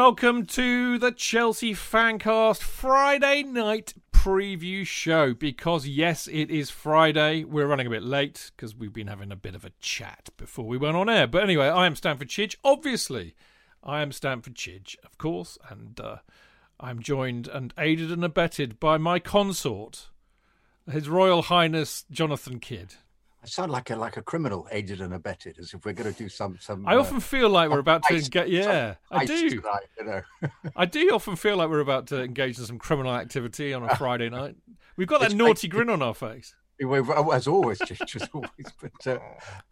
Welcome to the Chelsea Fancast Friday night preview show. Because, yes, it is Friday. We're running a bit late because we've been having a bit of a chat before we went on air. But anyway, I am Stamford Chidge. Obviously, I am Stamford Chidge, of course. And uh, I'm joined and aided and abetted by my consort, His Royal Highness Jonathan Kydd. Sound like a like a criminal, aided and abetted, as if we're going to do some some. I often uh, feel like we're about to get. Yeah, I do. Tonight, you know. I do often feel like we're about to engage in some criminal activity on a Friday night. We've got that it's naughty grin on our face as always, as always. But uh,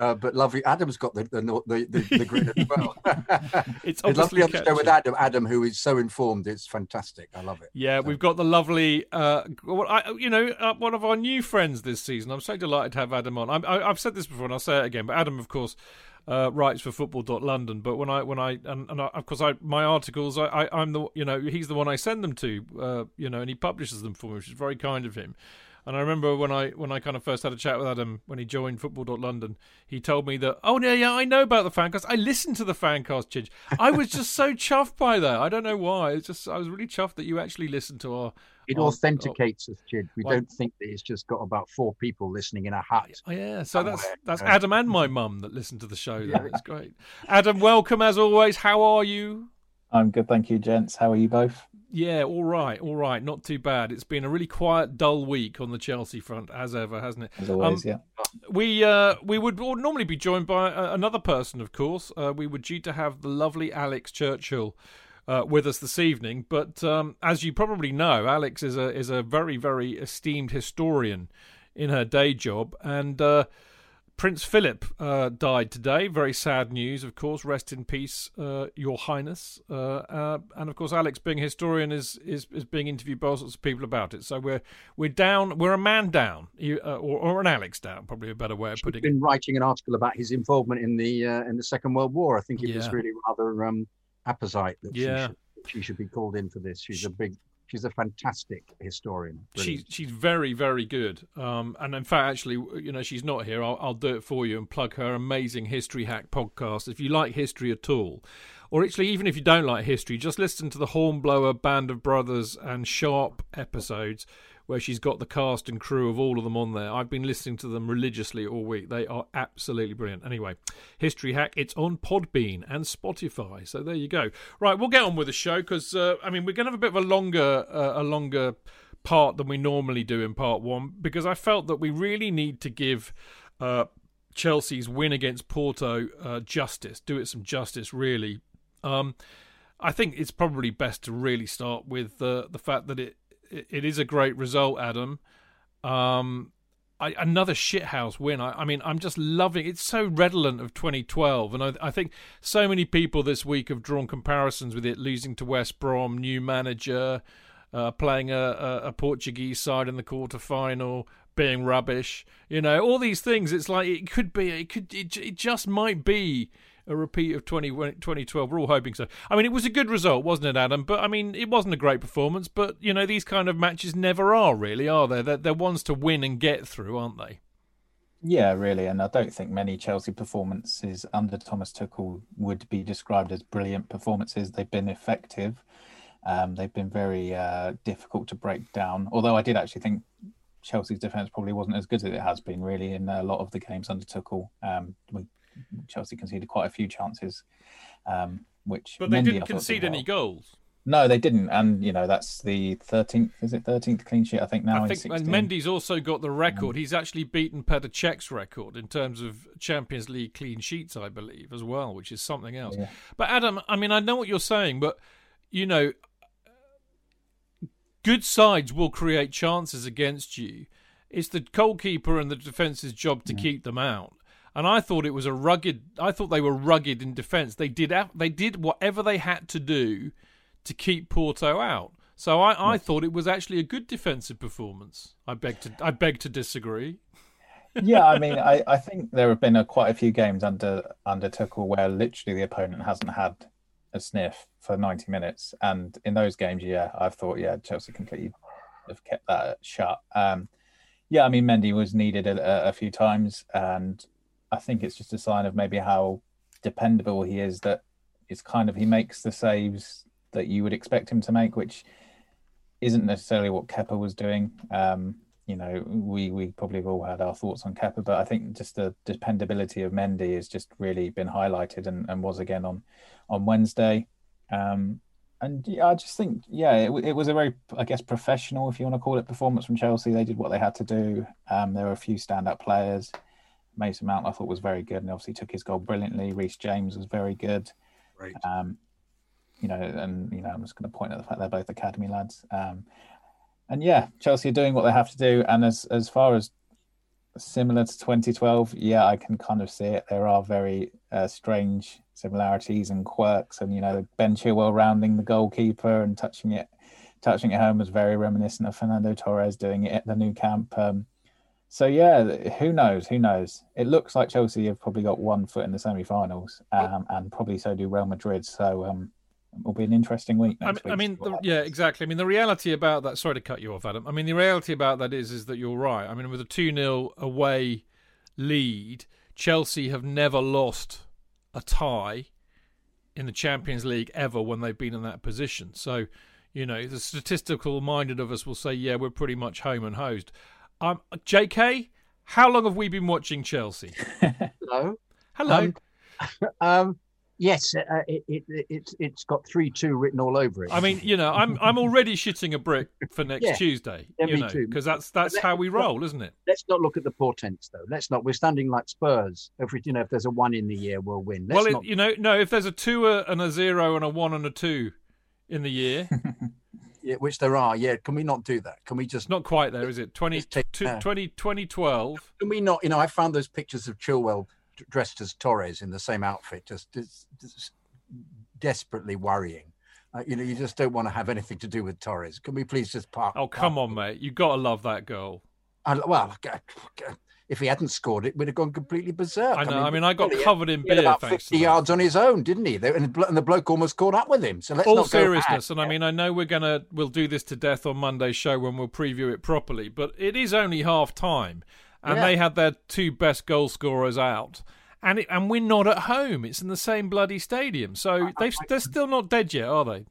uh, but lovely. Adam's got the the the, the, the grin as well. it's, it's lovely on the show with Adam. Adam, who is so informed, it's fantastic. I love it. Yeah, so. we've got the lovely, uh, I, you know, uh, one of our new friends this season. I'm so delighted to have Adam on. I, have said this before, and I'll say it again. But Adam, of course. Uh, writes for football.london but when i when i and, and I, of course i my articles I, I i'm the you know he's the one i send them to uh, you know and he publishes them for me which is very kind of him and I remember when I when I kind of first had a chat with Adam when he joined Football.London, he told me that, oh yeah, yeah, I know about the fancast. I listened to the fancast, Chidge. I was just so chuffed by that. I don't know why. It's just I was really chuffed that you actually listened to our. It our, authenticates our, us, Chid. We don't think that it's just got about four people listening in a hut. Oh, yeah, so that's that's Adam and my mum that listen to the show. Yeah. It's great. Adam, welcome as always. How are you? I'm good, thank you, gents. How are you both? Yeah, all right, all right, not too bad. It's been a really quiet, dull week on the Chelsea front, as ever, hasn't it? As always, um, yeah. We uh, we would normally be joined by uh, another person, of course. Uh, we were due to have the lovely Alex Churchill uh, with us this evening, but um, as you probably know, Alex is a is a very very esteemed historian in her day job, and uh, Prince Philip uh, died today. Very sad news, of course. Rest in peace, uh, Your Highness. Uh, uh and of course, Alex, being a historian, is, is is being interviewed by all sorts of people about it. So we're we're down. We're a man down, uh, or, or an Alex down, probably a better way of putting been it. Been writing an article about his involvement in the uh, in the Second World War. I think it yeah. was really rather um, apposite that yeah. she, should, she should be called in for this. She's a big she's a fantastic historian. She's she's very very good. Um, and in fact, actually, you know, she's not here. I'll, I'll do it for you and plug her amazing History Hack podcast. If you like history at all, or actually even if you don't like history, just listen to the Hornblower Band of Brothers and Sharpe episodes where she's got the cast and crew of all of them on there. I've been listening to them religiously all week. They are absolutely brilliant. Anyway, History Hack, it's on Podbean and Spotify. So there you go. Right, we'll get on with the show because uh, I mean we're going to have a bit of a longer uh, a longer part than we normally do in part one because I felt that we really need to give. Uh, Chelsea's win against Porto uh, justice, do it some justice, really. Um, I think it's probably best to really start with uh, the fact that it it is a great result, Adam. Um, I, another shithouse win. I, I, mean, I'm just loving. It's so redolent of 2012, and I, I, think so many people this week have drawn comparisons with it, losing to West Brom, new manager, uh, playing a, a, a, Portuguese side in the quarter final, being rubbish. You know, all these things. It's like it could be. It could. It, it just might be a repeat of 20, 2012. We're all hoping so. I mean, it was a good result, wasn't it, Adam? But I mean, it wasn't a great performance. But you know, these kind of matches never are really, are they? They're, they're ones to win and get through, aren't they? Yeah, really. And I don't think many Chelsea performances under Thomas Tuchel would be described as brilliant performances. They've been effective. Um, they've been very uh, difficult to break down. Although I did actually think Chelsea's defence probably wasn't as good as it has been really in a lot of the games under Tuchel. Um, we Chelsea conceded quite a few chances, um, which but they Mendy, didn't concede any goals. No, they didn't, and you know that's the thirteenth. Is it thirteenth clean sheet? I think now. I think and Mendy's also got the record. He's actually beaten Petr Cech's record in terms of Champions League clean sheets, I believe, as well, which is something else. Yeah. But Adam, I mean, I know what you're saying, but you know, good sides will create chances against you. It's the goalkeeper and the defence's job to yeah. keep them out and I thought it was a rugged. I thought they were rugged in defence. They did they did whatever they had to do to keep Porto out. So I, I thought it was actually a good defensive performance. I beg to I beg to disagree. yeah, I mean, I, I think there have been a, quite a few games under under Tuchel where literally the opponent hasn't had a sniff for ninety minutes, and in those games, yeah, I've thought, yeah, Chelsea completely have kept that shut. Um, yeah, I mean, Mendy was needed a, a few times, and I think it's just a sign of maybe how dependable he is that it's kind of he makes the saves that you would expect him to make, which isn't necessarily what Kepa was doing. Um, you know, we we probably have all had our thoughts on Kepa, but I think just the dependability of Mendy has just really been highlighted and, and was again on on Wednesday. Um, and yeah, I just think, yeah, it, it, was a very, I guess, professional, if you want to call it, performance from Chelsea. They did what they had to do. Um, there were a few standout players. Mason Mount, I thought, was very good, and obviously took his goal brilliantly. Reece James was very good. Right. Um, you know, and you know, I'm just going to point at the fact they're both academy lads. Um, and yeah, Chelsea are doing what they have to do. And as as far as similar to 2012, yeah, I can kind of see it. There are very uh, strange similarities and quirks, and you know, Ben Chilwell rounding the goalkeeper and touching it, touching it home was very reminiscent of Fernando Torres doing it at the Nou Camp. Um, so yeah, who knows? Who knows? It looks like Chelsea have probably got one foot in the semi-finals, um, and probably so do Real Madrid. So um, it will be an interesting week. I mean, week I mean the, yeah, exactly. I mean, the reality about that. Sorry to cut you off, Adam. I mean, the reality about that is, is that you're right. I mean, with a two 0 away lead, Chelsea have never lost a tie in the Champions League ever when they've been in that position. So, you know, the statistical minded of us will say, yeah, we're pretty much home and hosed. Um, J.K., how long have we been watching Chelsea? Hello. Hello. Um, um, Yes, uh, uh, it, it, it, it's it's got three two written all over it. I mean, you know, I'm I'm already shitting a brick for next yeah, Tuesday. Yeah, you know, because that's that's how we roll, isn't it? Let's not look at the portents, though. Let's not. We're standing like Spurs. Every you know, if there's a one in the year, we'll win. Let's well, not... you know, no, if there's a two and a zero and a one and a two in the year. yeah, which there are. Yeah, can we not do that? Can we just not quite there? Is it 20, take, 20, 2012? Can we not? You know, I found those pictures of Chilwell dressed as Torres in the same outfit just, just, just desperately worrying. Uh, you know, you just don't want to have anything to do with Torres. Can we please just park? Oh, come park? on, mate! You got to love that goal. I, well, if he hadn't scored it, we'd have gone completely berserk. I know. I mean, I, mean, I got covered in beer. about fifty yards on his own, didn't he? And the bloke almost caught up with him. So let's not go. all seriousness, and I mean, I know we're gonna we'll do this to death on Monday's show when we'll preview it properly, but it is only half time, and yeah. they had their two best goal scorers out and it, and we're not at home. It's in the same bloody stadium. So they've, they're still not dead yet, are they?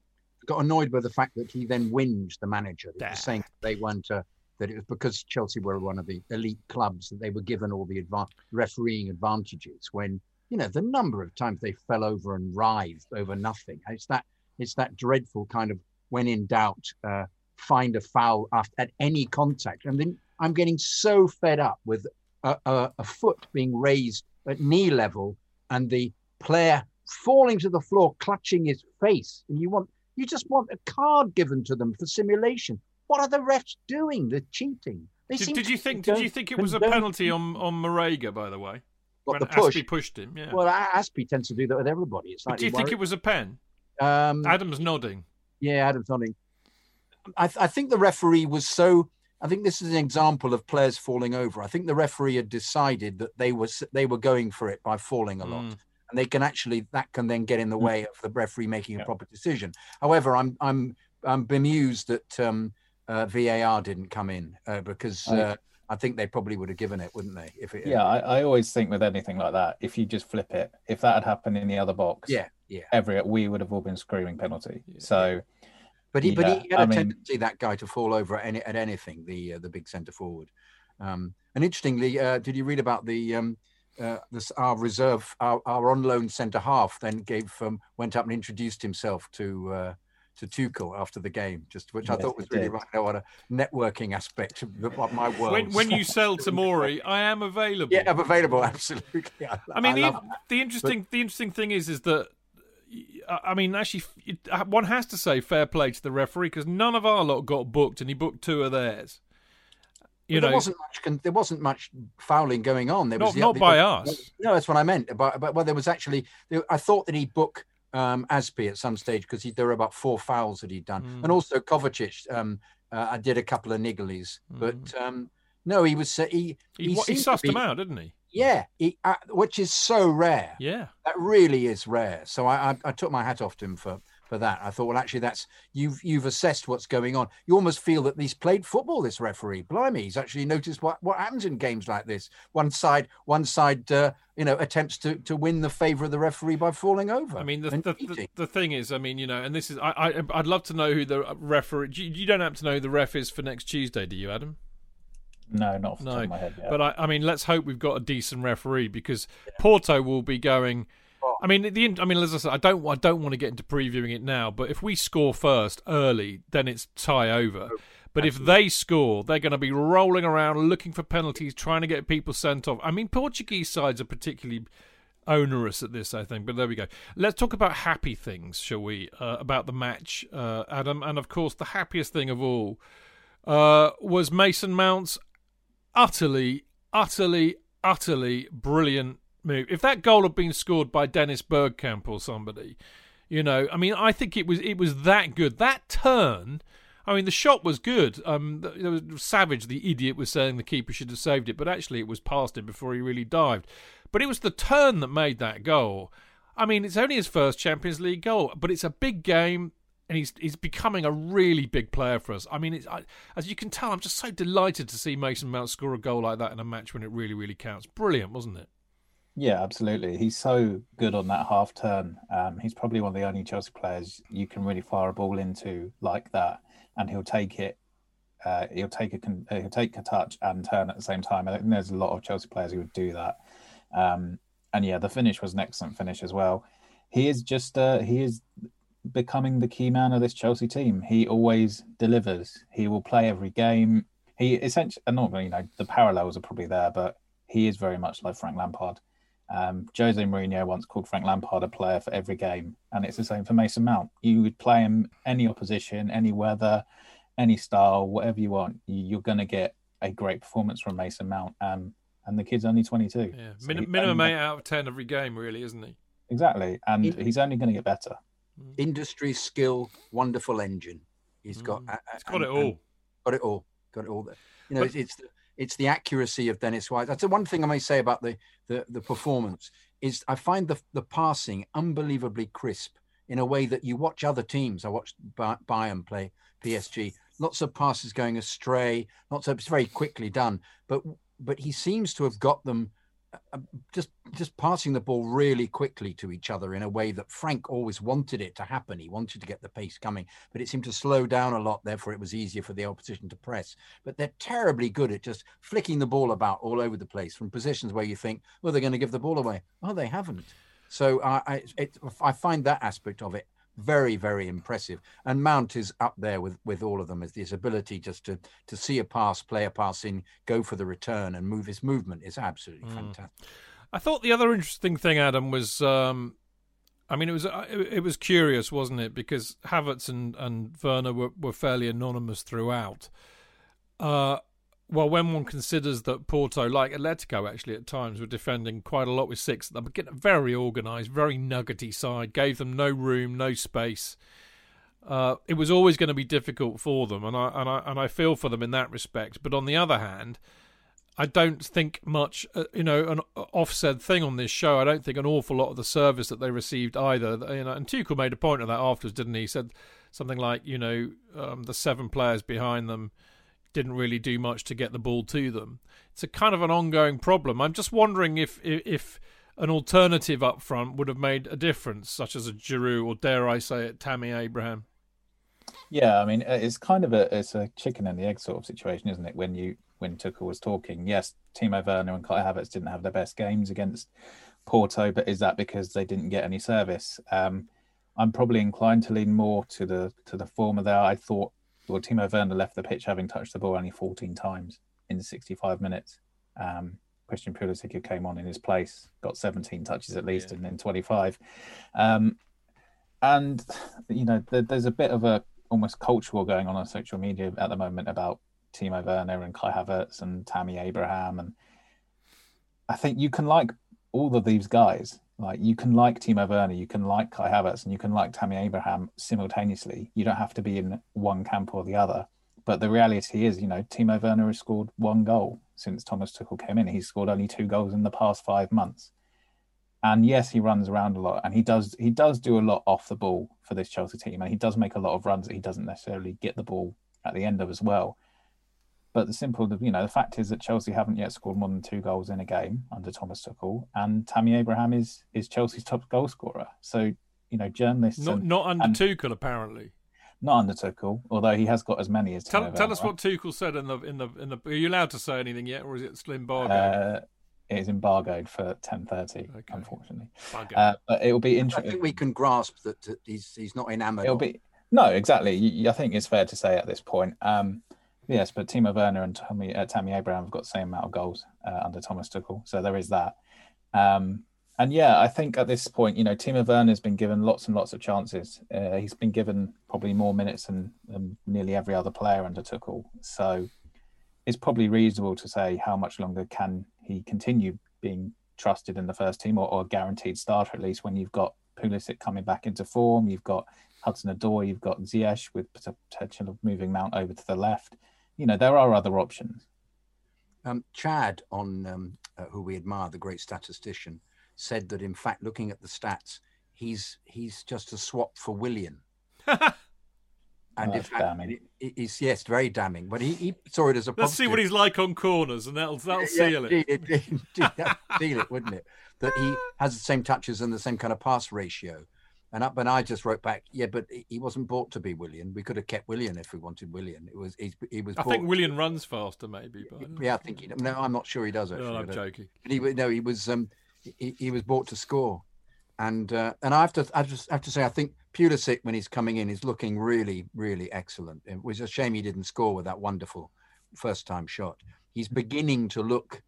Got annoyed by the fact that he then whinged the manager. Saying they weren't. Uh, that it was because Chelsea were one of the elite clubs that they were given all the adva- refereeing advantages. When you know the number of times they fell over and writhed over nothing. It's that it's that dreadful kind of when in doubt, uh, find a foul at any contact. And then I'm getting so fed up with a, a, a foot being raised at knee level and the player falling to the floor, clutching his face. And you want you just want a card given to them for simulation. What are the refs doing? They're cheating. They did, did you think? Did you think it was a penalty on on Marega, by the way? What, the push? Azpi pushed him. Yeah. Well, Azpi tends to do that with everybody. It's do you worried. think it was a pen? Um, Adam's nodding. Yeah, Adam's nodding. I, th- I think the referee was so I think this is an example of players falling over. I think the referee had decided that they were they were going for it by falling a lot, mm. and they can actually that can then get in the mm. way of the referee making a yeah. proper decision. However, I'm I'm I'm bemused that um, uh, VAR didn't come in uh, because. Uh, I think they probably would have given it, wouldn't they? If it, yeah, I, I, always think with anything like that, if you just flip it, if that had happened in the other box, yeah, yeah, every we would have all been screaming penalty. Yeah. So but he, yeah, but he had I a mean, tendency that guy to fall over at any at anything. The uh, the big centre forward. Um, and interestingly, uh, did you read about the um, uh, this, our reserve, our, our on loan centre half, then gave um, went up and introduced himself to uh, to Tuchel after the game, just which yes, I thought was really right. What a networking aspect of my world. When, when you sell Tomori, I am available. Yeah, I'm available. Absolutely. I, I mean, I the, the, interesting but, the interesting thing is is that I mean, actually, uh, one has to say fair play to the referee because none of our lot got booked, and he booked two of theirs. You know, there wasn't much. There wasn't much fouling going on. There not, was not the, by the, us. No, that's what I meant. But, but well, there was actually. I thought that he'd book um, Azpi at some stage because he there were about four fouls that he'd done, mm. and also Kovacic. Um, uh, I did a couple of nigglies, mm. but um, no, he was he he, he, he sussed be, them out, didn't he? Yeah, he, uh, which is so rare. Yeah, that really is rare. So I, I, I, took my hat off to him for for that. I thought, well, actually, that's you've you've assessed what's going on. You almost feel that he's played football. This referee, blimey, he's actually noticed what what happens in games like this. One side, one side, uh, you know, attempts to to win the favour of the referee by falling over. I mean, the the, the, the, thing is, I mean, you know, and this is, I, I I'd love to know who the referee. You, you don't have to know who the ref is for next Tuesday, do you, Adam? No, not off no. Head, But I, I mean, let's hope we've got a decent referee because yeah. Porto will be going I mean, the I mean, as I said, I don't I don't want to get into previewing it now, but if we score first early, then it's tie over. Oh, but if they score, they're going to be rolling around looking for penalties, trying to get people sent off. I mean, Portuguese sides are particularly onerous at this, I think. But there we go. Let's talk about happy things, shall we? Uh, about the match, uh, Adam, and of course, the happiest thing of all uh, was Mason Mount's utterly, utterly, utterly brilliant move. If that goal had been scored by Dennis Bergkamp or somebody, you know, I mean, I think it was it was that good. That turn. I mean, the shot was good. Um, was Savage, the idiot, was saying the keeper should have saved it, but actually it was past him before he really dived. But it was the turn that made that goal. I mean, it's only his first Champions League goal, but it's a big game, and he's he's becoming a really big player for us. I mean, I, as you can tell, I'm just so delighted to see Mason Mount score a goal like that in a match when it really, really counts. Brilliant, wasn't it? Yeah, absolutely. He's so good on that half turn. Um, he's probably one of the only Chelsea players you can really fire a ball into like that, and he'll take it. Uh, he'll take a uh, he'll take a touch and turn at the same time. I think there's a lot of Chelsea players who would do that. Um, and yeah, the finish was an excellent finish as well. He is just uh, he is becoming the key man of this Chelsea team. He always delivers. He will play every game. He essentially, and not you know, the parallels are probably there, but he is very much like Frank Lampard. Um, Jose Mourinho once called Frank Lampard a player for every game, and it's the same for Mason Mount. You would play him any opposition, any weather, any style, whatever you want. You're going to get a great performance from Mason Mount. Um, and the kid's only 22. Yeah, so Min- minimum eight out of 10 every game, really, isn't he? Exactly, and In- he's only going to get better. Mm. Industry skill, wonderful engine. He's got. Mm. He's got and, it all. Got it all. Got it all. You know, but, it's the, it's the accuracy of Dennis Wise. That's the one thing I may say about the the, the performance is I find the the passing unbelievably crisp in a way that you watch other teams. I watched Bayern play PSG. Lots of passes going astray. Lots of it's very quickly done, but but he seems to have got them just just passing the ball really quickly to each other in a way that Frank always wanted it to happen. He wanted to get the pace coming, but it seemed to slow down a lot. Therefore, it was easier for the opposition to press. But they're terribly good at just flicking the ball about all over the place from positions where you think, well, they're going to give the ball away. Oh, they haven't. So uh, I, it, I find that aspect of it very very impressive and mount is up there with with all of them as his ability just to to see a pass play a pass in go for the return and move his movement is absolutely mm. fantastic i thought the other interesting thing adam was um I mean, it was uh, it, was curious, wasn't it? Because Havertz and and Werner were, were fairly anonymous throughout. Uh, well, when one considers that Porto, like Atletico, actually at times were defending quite a lot with six, they were getting a very organised, very nuggety side, gave them no room, no space. Uh, it was always going to be difficult for them, and I and I and I feel for them in that respect. But on the other hand, I don't think much, uh, you know, an offset thing on this show. I don't think an awful lot of the service that they received either. You know, and Tuchel made a point of that afterwards, didn't he? He said something like, you know, um, the seven players behind them didn't really do much to get the ball to them. It's a kind of an ongoing problem. I'm just wondering if if an alternative up front would have made a difference, such as a Giroud or dare I say it, Tammy Abraham. Yeah, I mean it's kind of a it's a chicken and the egg sort of situation, isn't it? When you when Tuchel was talking, yes, Timo Werner and Kai Havertz didn't have their best games against Porto, but is that because they didn't get any service? Um, I'm probably inclined to lean more to the to the former there. I thought well, Timo Werner left the pitch having touched the ball only 14 times in 65 minutes. Um, Christian Pulisic, who came on in his place, got 17 touches at least, yeah. and then 25. Um, and you know, there, there's a bit of a almost cultural going on on social media at the moment about Timo Werner and Kai Havertz and Tammy Abraham, and I think you can like all of these guys, like you can like Timo Werner, you can like Kai Havertz, and you can like Tammy Abraham simultaneously. You don't have to be in one camp or the other. But the reality is, you know, Timo Werner has scored one goal since Thomas Tuchel came in. He's scored only two goals in the past five months. And yes, he runs around a lot, and he does he does do a lot off the ball for this Chelsea team, and he does make a lot of runs that he doesn't necessarily get the ball at the end of as well. But the simple, you know, the fact is that Chelsea haven't yet scored more than two goals in a game under Thomas Tuchel, and Tammy Abraham is is Chelsea's top goal scorer. So you know, journalists not and, not under and, Tuchel apparently. Not under Tuchel, although he has got as many as. Tell, tell us what Tuchel said in the in the in the. Are you allowed to say anything yet, or is it slim embargoed? Uh, it is embargoed for ten thirty, okay. unfortunately. Uh, but it will be interesting. I think we can grasp that, that he's he's not enamoured. It'll be no, exactly. I think it's fair to say at this point. Um, yes, but Timo Werner and Tommy, uh, Tammy Abraham have got the same amount of goals uh, under Thomas Tuchel, so there is that. Um, and yeah, I think at this point, you know, Timo Werner has been given lots and lots of chances. Uh, he's been given probably more minutes than, than, nearly every other player under Tuchel. So it's probably reasonable to say how much longer can he continue being trusted in the first team or, or guaranteed starter at least when you've got Pulisic coming back into form, you've got Hudson Odoi, you've got Ziyech with potential of moving Mount over to the left. You know, there are other options. Um, Chad, on um, uh, who we admire, the great statistician, said that in fact, looking at the stats, he's he's just a swap for Willian. and oh, in fact, damning. It, it's yes, very damning. But he, he saw it as a. Let's see what he's like on corners, and that'll that'll yeah, seal it. it, it, it seal it, wouldn't it? That he has the same touches and the same kind of pass ratio. And up, and I just wrote back, yeah, but he wasn't bought to be Willian. We could have kept Willian if we wanted Willian. It was he, he was. I bought, think Willian runs faster, maybe. But yeah, I think he. No, I'm not sure he does actually. No, I'm joking. But he no, he was. Um, he, he was bought to score, and uh, and I have to I just have to say I think Pulisic when he's coming in is looking really really excellent. It was a shame he didn't score with that wonderful first time shot. He's beginning to look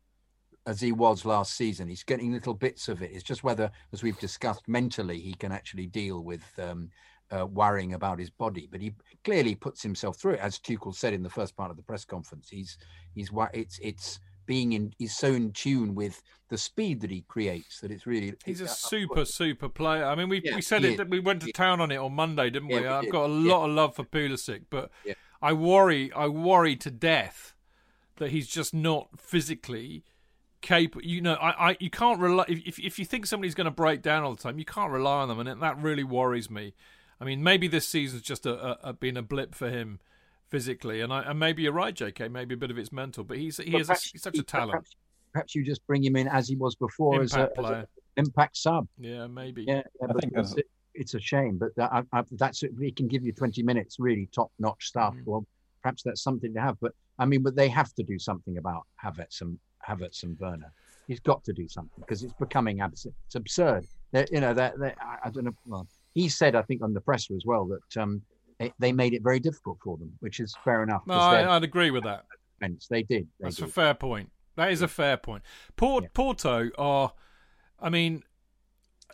as he was last season. He's getting little bits of it. It's just whether, as we've discussed, mentally he can actually deal with um, uh, worrying about his body. But he clearly puts himself through it, as Tuchel said in the first part of the press conference. He's he's it's it's being in he's so in tune with the speed that he creates that it's really he's a super super player i mean we, yeah, we said it is. we went to town on it on monday didn't yeah, we, we i've did. got a lot yeah. of love for Pulisic but i worry i worry to death that he's just not physically capable you know i, I you can't rely if, if you think somebody's going to break down all the time you can't rely on them and it, that really worries me i mean maybe this season's just a, a, a been a blip for him physically. And I, and maybe you're right, J.K. Maybe a bit of it's mental, but he's he is a, he's such a talent. Perhaps, perhaps, you just bring him in as he was before impact as, a, as an impact sub. Yeah, maybe. Yeah, yeah I think it's, it's a shame, but that, I, I, that's he can give you 20 minutes, really top notch stuff. Mm. Well, perhaps that's something to have. But I mean, but they have to do something about Havertz and Havertz and Werner. He's got to do something because it's becoming absurd. It's absurd. They're, you know, they're, they're, I, I don't know. Well, he said, I think, on the presser as well that um, they, made it very difficult for them, which is fair enough. No, I, would agree with that. They did. They That's did. a fair point. That is a fair point. Port, yeah. Porto are, I mean,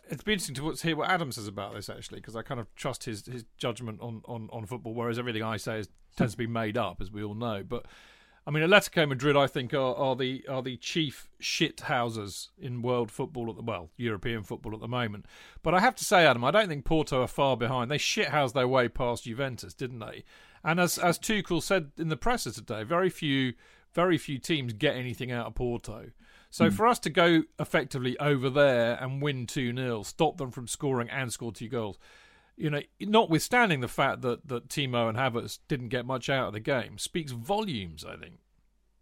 it'd be interesting to hear what Adam says about this actually, because I kind of trust his his judgment on, on, on football, whereas everything I say is, tends to be made up, as we all know. But I mean, Atletico Madrid, I think, are, are the are the chief shit houses in world football at the well, European football at the moment. But I have to say, Adam, I don't think Porto are far behind. They shit house their way past Juventus, didn't they? And as as Tuchel said in the presser today, very few very few teams get anything out of Porto. So mm. for us to go effectively over there and win 2 0, stop them from scoring and score two goals, you know, notwithstanding the fact that, that Timo and Havertz didn't get much out of the game, speaks volumes, I think.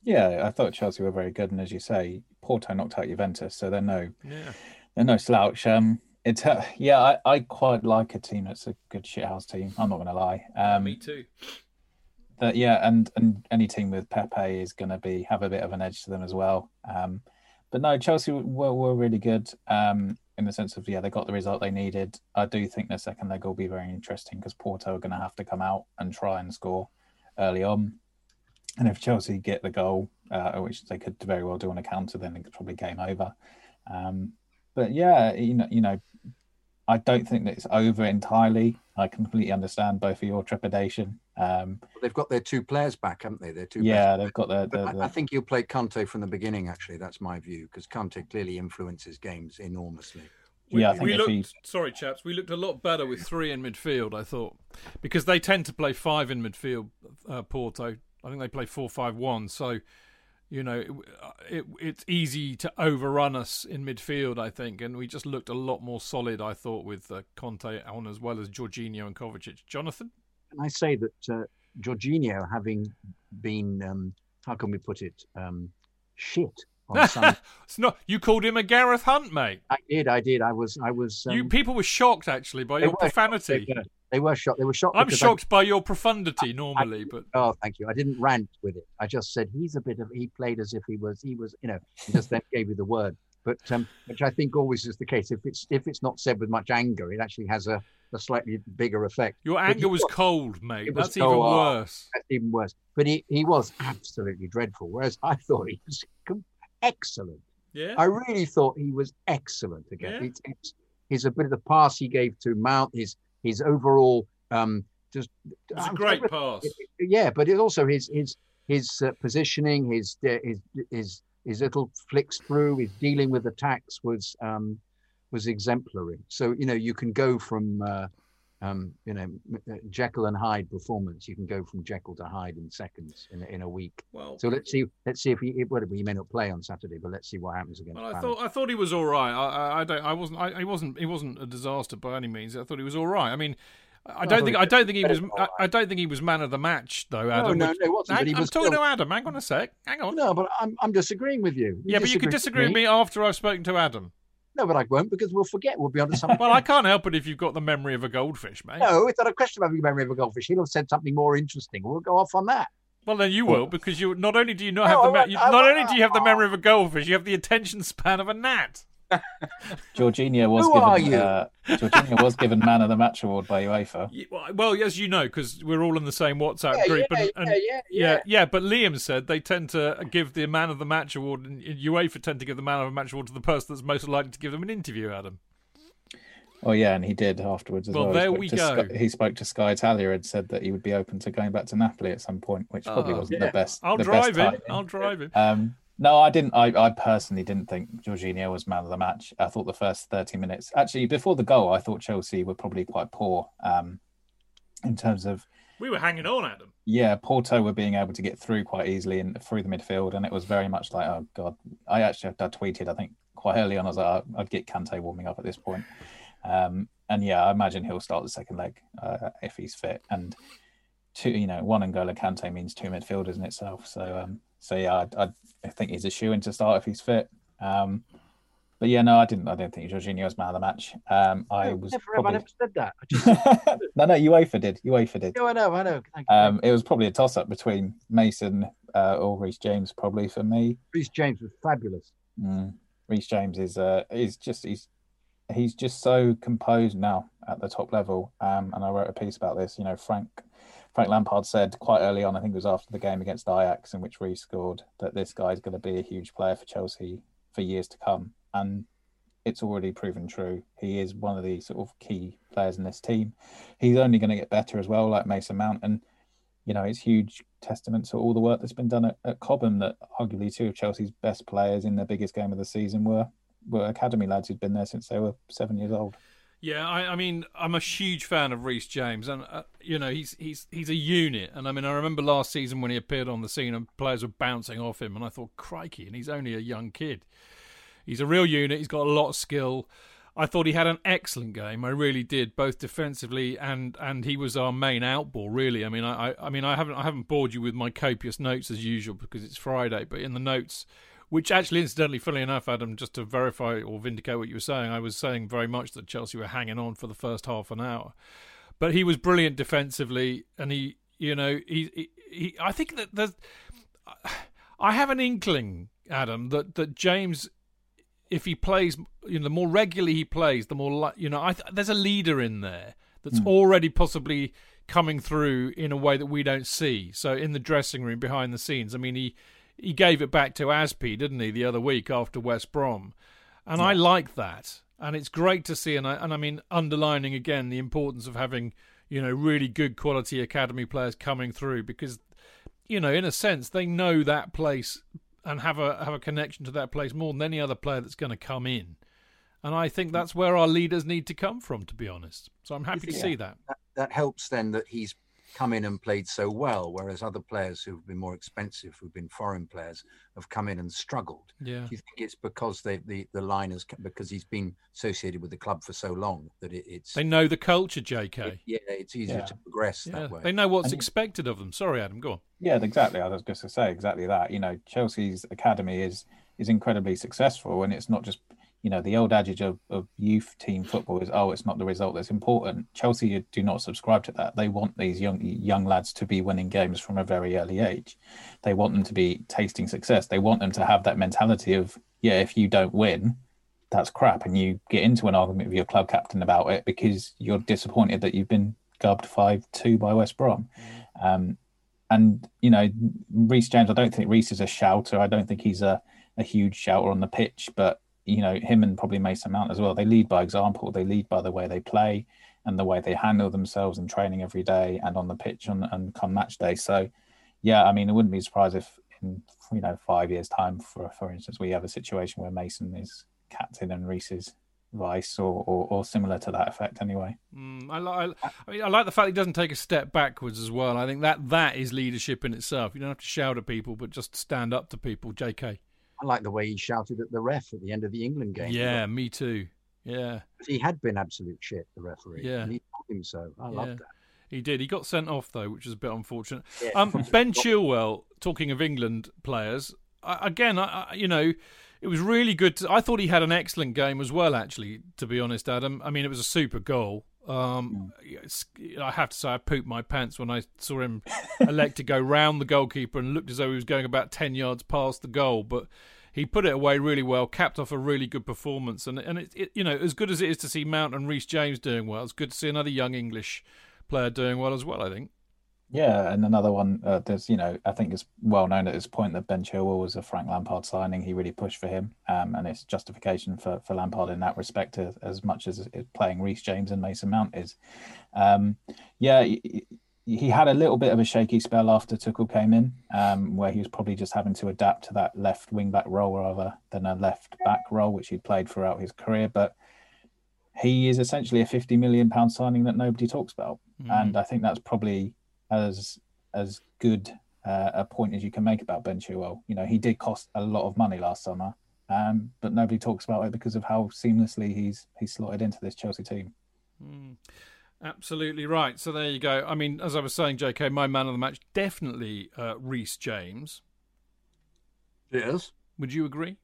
Yeah, I thought Chelsea were very good, and as you say, Porto knocked out Juventus, so they're no, yeah. they're no slouch. Um, it's uh, yeah, I, I quite like a team that's a good shithouse team. I'm not going to lie. Um, Me too. That yeah, and and any team with Pepe is going to be have a bit of an edge to them as well. Um, but no, Chelsea were, were really good. Um, in the sense of yeah, they got the result they needed. I do think the second leg will be very interesting because Porto are going to have to come out and try and score early on. And if Chelsea get the goal, uh, which they could very well do on a counter, then it's probably game over. Um, but yeah, you know, you know, I don't think that it's over entirely. I completely understand both of your trepidation. Um, they've got their two players back, haven't they? Their two. Yeah, they've got their. their, their... I, I, think you'll play Kante from the beginning. Actually, that's my view because Kante clearly influences games enormously. We, yeah, we looked. He... Sorry, chaps. We looked a lot better with three in midfield. I thought because they tend to play five in midfield. Uh, Porto. I think they play four-five-one. So you know, it, it, it's easy to overrun us in midfield, I think, and we just looked a lot more solid, I thought, with uh, Kante on as well as Jorginho and Kovacic. Jonathan? And I say that uh, Jorginho, having been, um, how can we put it, um, shit on some. it's not. You called him a Gareth Hunt, mate. I did. I did. I was. I was. Um, you people were shocked actually by your profanity. They were, they were shocked. They were shocked. I'm shocked I, by your profundity normally, I, but oh, thank you. I didn't rant with it. I just said he's a bit of. He played as if he was. He was. You know. just then gave you the word. But um, which I think always is the case. If it's if it's not said with much anger, it actually has a, a slightly bigger effect. Your anger was, was, cold, mate. That's even worse. That's even worse. But he, he was absolutely dreadful. Whereas I thought he was excellent. Yeah. I really thought he was excellent again. Yeah. It's, it's his a bit of the pass he gave to Mount, his his overall um just it was a great pass. Yeah, but it's also his his his uh, positioning, his his his his little flicks through, his dealing with attacks was um was exemplary. So you know you can go from uh, um, you know, uh, Jekyll and Hyde performance. You can go from Jekyll to Hyde in seconds in, in a week. Well, so let's see. Let's see if he. Well, he may not play on Saturday, but let's see what happens again. Well, I thought I thought he was all right. I, I, I don't. I wasn't. I, he wasn't. He wasn't a disaster by any means. I thought he was all right. I mean. I don't think I don't think he was I, don't think he was man of the match though. Adam, no, no, no, wasn't. I'm, he was talking to Adam. Hang on a sec. Hang on. No, but I'm I'm disagreeing with you. you yeah, but you can disagree with me after I've spoken to Adam. No, but I won't because we'll forget. We'll be on to something. well, I can't help it if you've got the memory of a goldfish, mate. No, it's not a question of having the memory of a goldfish. He'll have said something more interesting. We'll go off on that. Well, then you will because you not only do you not no, have the me- you, not only do you have the memory of a goldfish, you have the attention span of a gnat. Jorginho was Who given. Are you? Uh, Jorginho was given man of the match award by UEFA. Well, as you know, because we're all in the same WhatsApp yeah, group, yeah, and, and, yeah, yeah, yeah, yeah, But Liam said they tend to give the man of the match award, and UEFA tend to give the man of the match award to the person that's most likely to give them an interview. Adam. Oh yeah, and he did afterwards as well. well. there we go. Sky, he spoke to Sky Italia and said that he would be open to going back to Napoli at some point, which probably oh, wasn't yeah. the best. I'll the drive best it. I'll drive him. Um, no, I didn't. I, I personally didn't think Jorginho was man of the match. I thought the first 30 minutes, actually, before the goal, I thought Chelsea were probably quite poor um, in terms of. We were hanging on at them. Yeah, Porto were being able to get through quite easily and through the midfield, and it was very much like, oh god. I actually I tweeted, I think quite early on, I was like, I'd get Kante warming up at this point. Um, and yeah, I imagine he'll start the second leg uh, if he's fit. And two, you know, one N'Golo Kante means two midfielders in itself. So um, so yeah, I, I think he's a shoe in to start if he's fit. Um, but yeah, no, I didn't. I don't think Jorginho was man of the match. Um, I was never, probably... I never said that. Just... no, no, UEFA did. UEFA did. No, I know, I know. Um, it was probably a toss-up between Mason uh, or Reece James, probably for me. Reece James was fabulous. Mm. Reece James is uh, is just he's he's just so composed now at the top level. Um, and I wrote a piece about this. You know, Frank Frank Lampard said quite early on, I think it was after the game against Ajax, in which Reece scored, that this guy's going to be a huge player for Chelsea for years to come. And it's already proven true. He is one of the sort of key players in this team. He's only going to get better as well, like Mason Mount. And, you know, it's huge testament to all the work that's been done at, at Cobham that arguably two of Chelsea's best players in the biggest game of the season were were academy lads who'd been there since they were seven years old. Yeah, I, I, mean, I'm a huge fan of Reece James, and uh, you know he's he's he's a unit. And I mean, I remember last season when he appeared on the scene and players were bouncing off him, and I thought, crikey, and he's only a young kid. He's a real unit. He's got a lot of skill. I thought he had an excellent game. I really did, both defensively and and he was our main outball. Really, I mean, I, I mean, I haven't I haven't bored you with my copious notes as usual because it's Friday, but in the notes which actually, incidentally, funnily enough, Adam, just to verify or vindicate what you were saying, I was saying very much that Chelsea were hanging on for the first half an hour. But he was brilliant defensively, and he, you know, he, he, he I think that there's, I have an inkling, Adam, that that James, if he plays, you know, the more regularly he plays, the more, you know, I there's a leader in there that's mm. already possibly coming through in a way that we don't see. So in the dressing room, behind the scenes, I mean, he he gave it back to Azpi, didn't he, the other week after West Brom? And yeah. I like that. And it's great to see, and I, and I mean, underlining again the importance of having, you know, really good quality academy players coming through because, you know, in a sense, they know that place and have a have a connection to that place more than any other player that's going to come in. And I think that's where our leaders need to come from, to be honest. So I'm happy to see that. that. That helps then that he's come in and played so well, whereas other players who've been more expensive, who've been foreign players, have come in and struggled. Yeah. Do you think it's because they, the the line has because he's been associated with the club for so long that it, it's they know the culture, J.K. It, yeah, it's easier Yeah. to progress Yeah, that way. they know what's And- expected of them. Sorry, Adam, go on. Yeah, exactly. I was going to say exactly that. You know, Chelsea's academy is is incredibly successful, and it's not just you know the old adage of, of youth team football is oh it's not the result that's important. Chelsea do not subscribe to that. They want these young young lads to be winning games from a very early age. They want them to be tasting success. They want them to have that mentality of yeah, if you don't win, that's crap, and you get into an argument with your club captain about it because you're disappointed that you've been gubbed five two by West Brom. Um, and you know, Reece James, I don't think Reece is a shouter. I don't think he's a, a huge shouter on the pitch, but you know, him and probably Mason Mount as well. They lead by example. They lead by the way they play and the way they handle themselves in training every day and on the pitch on and come match day. So, yeah, I mean, it wouldn't be surprised if in you know five years' time, for for instance, we have a situation where Mason is captain and Reece is vice, or, or or similar to that effect. Anyway. Mm, I, li- I, I mean, I like the fact he doesn't take a step backwards as well. I think that that is leadership in itself. You don't have to shout at people, but just stand up to people. J.K. I like the way he shouted at the ref at the end of the England game. Yeah, me too. Yeah, he had been absolute shit. The referee. Yeah. and he told him so. I Yeah. love that. he did. He got sent off though, which is a bit unfortunate. Yeah. Um, ben Chilwell, talking of England players, I, again, I, I, you know, it was really good. To, I thought he had an excellent game as well. Actually, to be honest, Adam. I mean, it was a super goal. Um, it's- I have to say, I pooped my pants when I saw him elect to go round the goalkeeper and looked as though he was going about ten yards past the goal, but. He put it away really well, capped off a really good performance, and and it, it you know as good as it is to see Mount and Reece James doing well, it's good to see another young English player doing well as well. I think. Yeah, and another one. Uh, there's, you know, I think it's well known at this point that Ben Chilwell was a Frank Lampard signing. He really pushed for him, um, and it's justification for for Lampard in that respect as, as much as playing Reece James and Mason Mount is. Um, yeah, he, had a little bit of a shaky spell after Tuchel came in, um, where he was probably just having to adapt to that left wing back role rather than a left back role, which he'd played throughout his career, but. He is essentially a fifty million pound signing that nobody talks about, and I think that's probably as as good uh, a point as you can make about Ben Chilwell. You know, he did cost a lot of money last summer, um, but nobody talks about it because of how seamlessly he's he's slotted into this Chelsea team. Mm, absolutely right. So there you go. I mean, as I was saying, JK, my man of the match definitely uh, Reece James. Yes. Would you agree?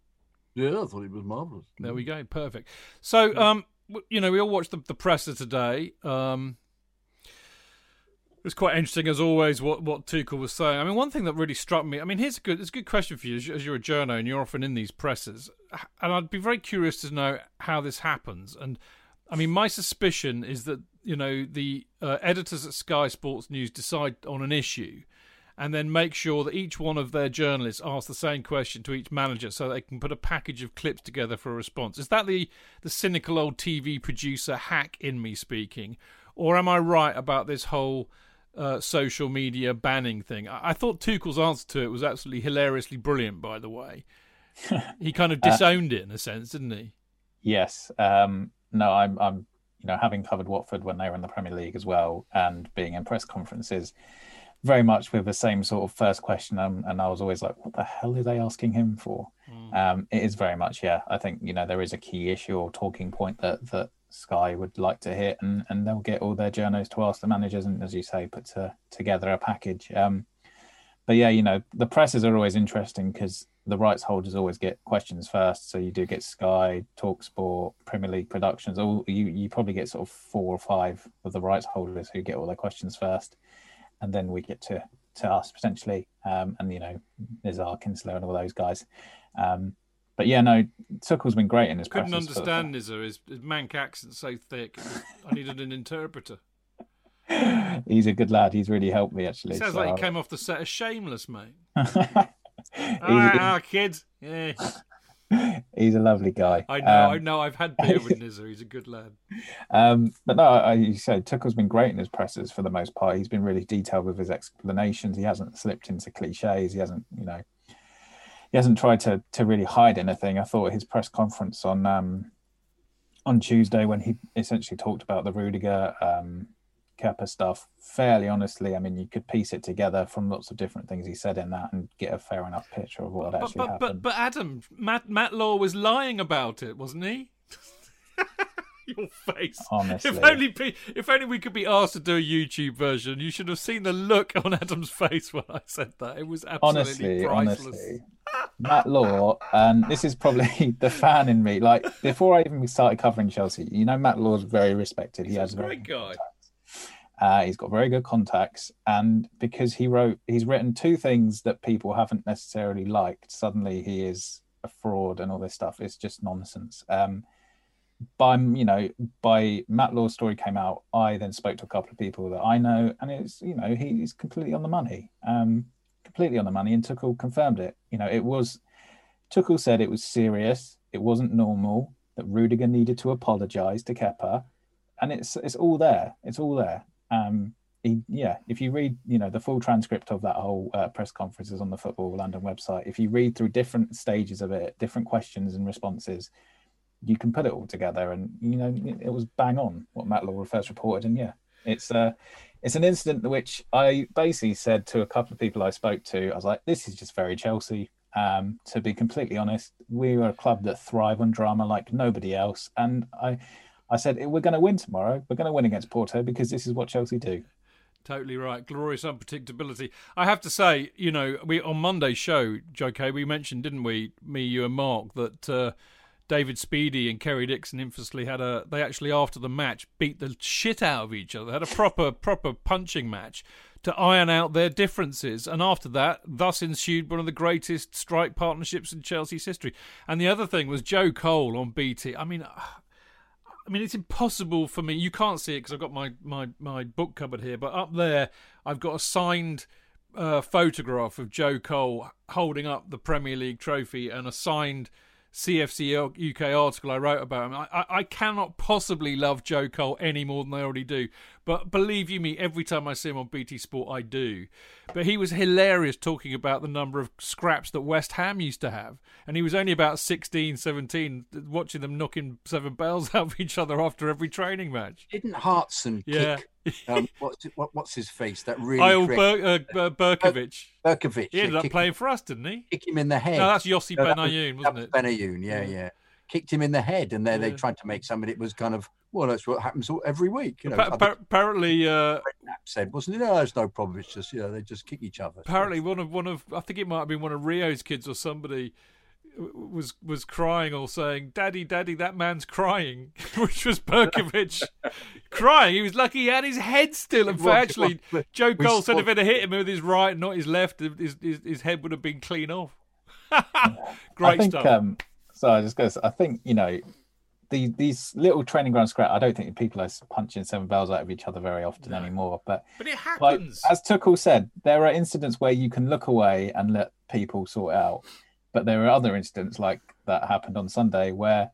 Yeah, I thought he was marvellous. There we go. Perfect. So, um, you know, we all watched the, the presser today. Um, it was quite interesting, as always, what, what Tuchel was saying. I mean, one thing that really struck me. I mean, here's a good, it's a good question for you, as, you- as you're a journo and you're often in these presses, and I'd be very curious to know how this happens. And I mean, my suspicion is that you know the uh, editors at Sky Sports News decide on an issue, and then make sure that each one of their journalists asks the same question to each manager, so they can put a package of clips together for a response. Is that the the cynical old TV producer hack in me speaking, or am I right about this whole? Uh, social media banning thing. I-, I thought Tuchel's answer to it was absolutely hilariously brilliant. By the way, he kind of disowned it in a sense, didn't he? Yes, um, no, I'm I'm you know having covered Watford when they were in the Premier League as well, and being in press conferences, very much with the same sort of first question, um, and I was always like, what the hell are they asking him for? Um, it is very much, yeah. I think you know there is a key issue or talking point that that Sky would like to hit, and, and they'll get all their journos to ask the managers, and as you say, put to, together a package. Um, but yeah, you know the presses are always interesting because the rights holders always get questions first. So you do get Sky, Talksport, Premier League Productions. All you you probably get sort of four or five of the rights holders who get all their questions first, and then we get to to us potentially. Um, and you know, there's our Kinsella and all those guys. Um, but yeah, no, Tuchel's been great in his. I couldn't understand Nizza. His, his Manc accent's so thick. I needed an interpreter. He's a good lad. He's really helped me actually. Sounds so- like he came off the set of Shameless, mate. Ah, ah, kids. Yeah, he's a lovely guy. I know. Um, I know. I've had beer with Nizza. He's a good lad. Um, but no, I, you said Tuchel's been great in his presses for the most part. He's been really detailed with his explanations. He hasn't slipped into cliches. He hasn't, you know, he hasn't tried to to really hide anything. I thought his press conference on um, on Tuesday when he essentially talked about the Rudiger um, Kepa stuff fairly honestly. I mean, you could piece it together from lots of different things he said in that and get a fair enough picture of what but, actually but, happened. But, but Adam, Matt, Matt Law was lying about it, wasn't he? Your face. Honestly. If only, if only we could be asked to do a YouTube version. You should have seen the look on Adam's face when I said that. It was absolutely honestly, priceless. honestly, Matt Law, and this is probably the fan in me. Like before I even started covering Chelsea, you know, Matt Law's very respected. He's he has a very great guy. Uh, he's got very good contacts, and because he wrote, he's written two things that people haven't necessarily liked. Suddenly, he is a fraud and all this stuff. It's just nonsense. Um, by you know, by Matt Law's story came out, I then spoke to a couple of people that I know, and it's you know he's completely on the money, um, completely on the money, and Tuchel confirmed it. You know, it was Tuchel said it was serious, it wasn't normal, that Rudiger needed to apologise to Kepa, and it's it's all there, it's all there. Um, he, yeah, if you read, you know, the full transcript of that whole uh, press conference is on the Football London website. If you read through different stages of it, different questions and responses, you can put it all together. And you know, it was bang on what Matt Law first reported. And yeah, it's uh, it's an incident which I basically said to a couple of people I spoke to. I was like, this is just very Chelsea. Um, to be completely honest, we are a club that thrive on drama like nobody else, and I. I said we're going to win tomorrow. We're going to win against Porto because this is what Chelsea do. Totally right. Glorious unpredictability. I have to say, you know, we on Monday's show, Joe K, we mentioned, didn't we, me, you, and Mark, that uh, David Speedie and Kerry Dixon infamously had a. They actually after the match beat the shit out of each other. They had a proper proper punching match to iron out their differences. And after that, thus ensued one of the greatest strike partnerships in Chelsea's history. And the other thing was Joe Cole on BT. I mean. I mean, it's impossible for me. You can't see it because I've got my, my, my book cupboard here, but up there, I've got a signed uh, photograph of Joe Cole holding up the Premier League trophy and a signed CFC UK uh, article I wrote about him. I, I, I cannot possibly love Joe Cole any more than I already do. But believe you me, every time I see him on BT Sport, I do. But he was hilarious talking about the number of scraps that West Ham used to have. And he was only about 16, 17, watching them knocking seven bells out of each other after every training match. Didn't Hartson Yeah. kick? Um, what's, what, what's his face? That really creative- Ber- uh, Ber- Berkovic. Berkovic. He ended yeah, up playing for us, didn't he? kick him in the head. No, that's Yossi No, that was- Benayoun, wasn't it? Benayoun, yeah, Yeah. yeah. Kicked him in the head, and then they tried to make somebody. It was kind of well, that's what happens every week. You know, Pa- pa- apparently, uh, said, wasn't it? No, there's no problem. It's just you know they just kick each other. apparently one of one of I think it might have been one of Rio's kids or somebody was was crying or saying, "Daddy, Daddy, that man's crying," which was Berkovic crying. He was lucky he had his head still. And actually, Joe Cole said if it had hit him with his right, not his left, his his, his head would have been clean off. Great I think, stuff. um, so I just goes. I think you know, the, these little training ground scrap. I don't think people are punching seven bells out of each other very often No. anymore. But but it like happens. as Tuchel said, there are incidents where you can look away and let people sort out. But there are other incidents like that happened on Sunday where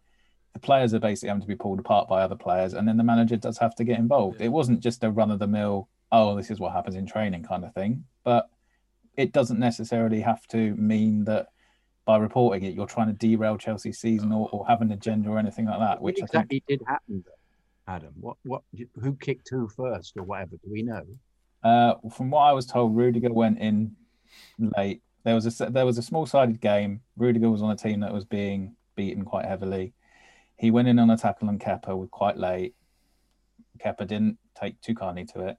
the players are basically having to be pulled apart by other players, and then the manager does have to get involved. It wasn't just a run of the mill, oh, this is what happens in training kind of thing. But it doesn't necessarily have to mean that by reporting it, you're trying to derail Chelsea's season or, or have an agenda or anything like that. Which I think exactly did happen, though, Adam? What what who kicked who first or whatever? Do we know? Uh, from what I was told, Rudiger went in late. There was a there was a small sided game. Rudiger was on a team that was being beaten quite heavily. He went in on a tackle on Kepa with quite late. Kepa didn't take too kindly to it,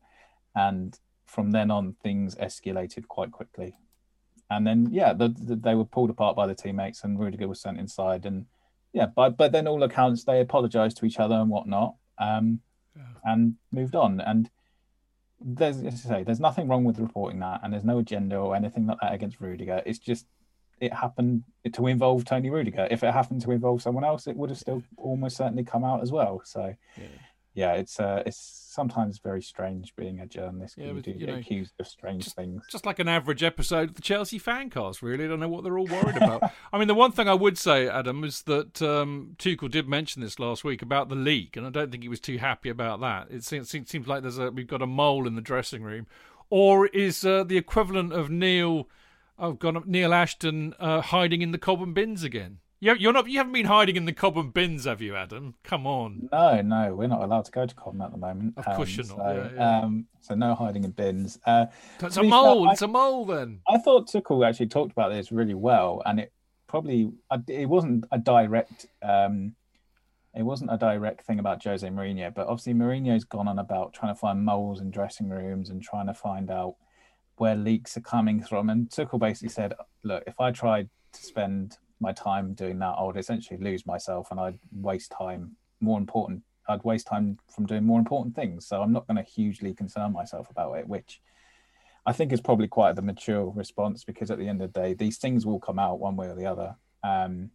and from then on things escalated quite quickly. And then yeah, the, the, they were pulled apart by the teammates, and Rudiger was sent inside. And yeah, but but then all accounts they apologised to each other and whatnot, um, Yeah. and moved on. And there's as I say, there's nothing wrong with reporting that, and there's no agenda or anything like that against Rudiger. It's just it happened to involve Tony Rudiger. If it happened to involve someone else, it would have still almost certainly come out as well. So Yeah. Yeah, it's uh, it's sometimes very strange being a journalist. Yeah, you but, do you get know, accused of strange things. just like an average episode of the Chelsea fancast, really. I don't know what they're all worried about. I mean, the one thing I would say, Adam, is that um, Tuchel did mention this last week about the leak, and I don't think he was too happy about that. It seems, seems like there's a we've got a mole in the dressing room, or is uh, the equivalent of Neil, oh God, Neil Ashton uh, hiding in the Cobham bins again? You're not. You haven't been hiding in the Cobham bins, have you, Adam? Come on. No, no, we're not allowed to go to Cobham at the moment. Of course you're not. So, yeah, yeah. Um, so no hiding in bins. Uh, it's a mole. fair, it's a mole. Then. I thought Tuchel actually talked about this really well, and it probably it wasn't a direct um, it wasn't a direct thing about Jose Mourinho, but obviously Mourinho's gone on about trying to find moles in dressing rooms and trying to find out where leaks are coming from. And Tuchel basically said, "Look, if I tried to spend my time doing that, I would essentially lose myself, and I'd waste time. More important, I'd waste time from doing more important things. So I'm not going to hugely concern myself about it, which." I think is probably quite the mature response because at the end of the day, these things will come out one way or the other. Um,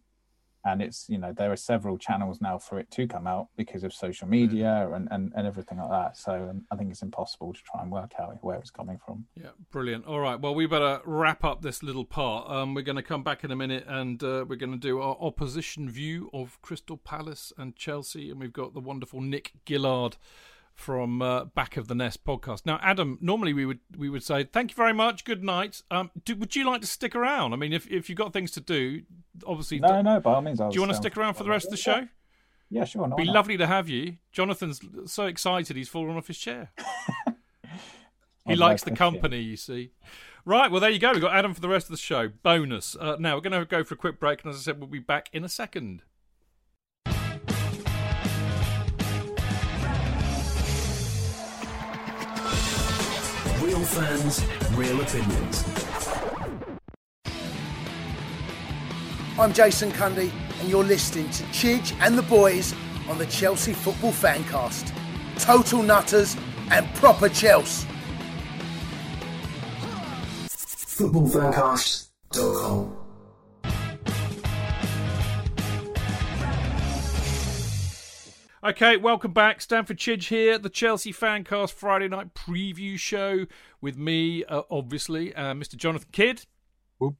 and it's, you know, there are several channels now for it to come out because of social media and, and, and everything like that. So um, I think it's impossible to try and work out where it's coming from. Yeah, brilliant. All right, well, we better wrap up this little part. Um, we're going to come back in a minute and uh, we're going to do our opposition view of Crystal Palace and Chelsea. And we've got the wonderful Nick Gillard from uh, Back of the Nest podcast. Now, Adam, normally we would we would say thank you very much, good night. Um, do, would you like to stick around? I mean, if if you've got things to do, obviously. No, no, by all means. Do you want to stick around for the rest of the show? Yeah, sure. It'd be lovely to have you. Jonathan's so excited he's fallen off his chair. he likes the company, you see. Right, well, there you go. We've got Adam for the rest of the show. Bonus. Uh, now, we're going to go for a quick break, and as I said, we'll be back in a second. Real fans, real opinions. I'm Jason Cundy, and you're listening to Chidge and the boys on the Chelsea Football Fancast. Total nutters and proper Chelsea. Footballfancast.com. Okay, welcome back. Stamford Chidge here, the Chelsea Fancast Friday night preview show with me, uh, obviously, uh, Mr. Jonathan Kydd. Whoop.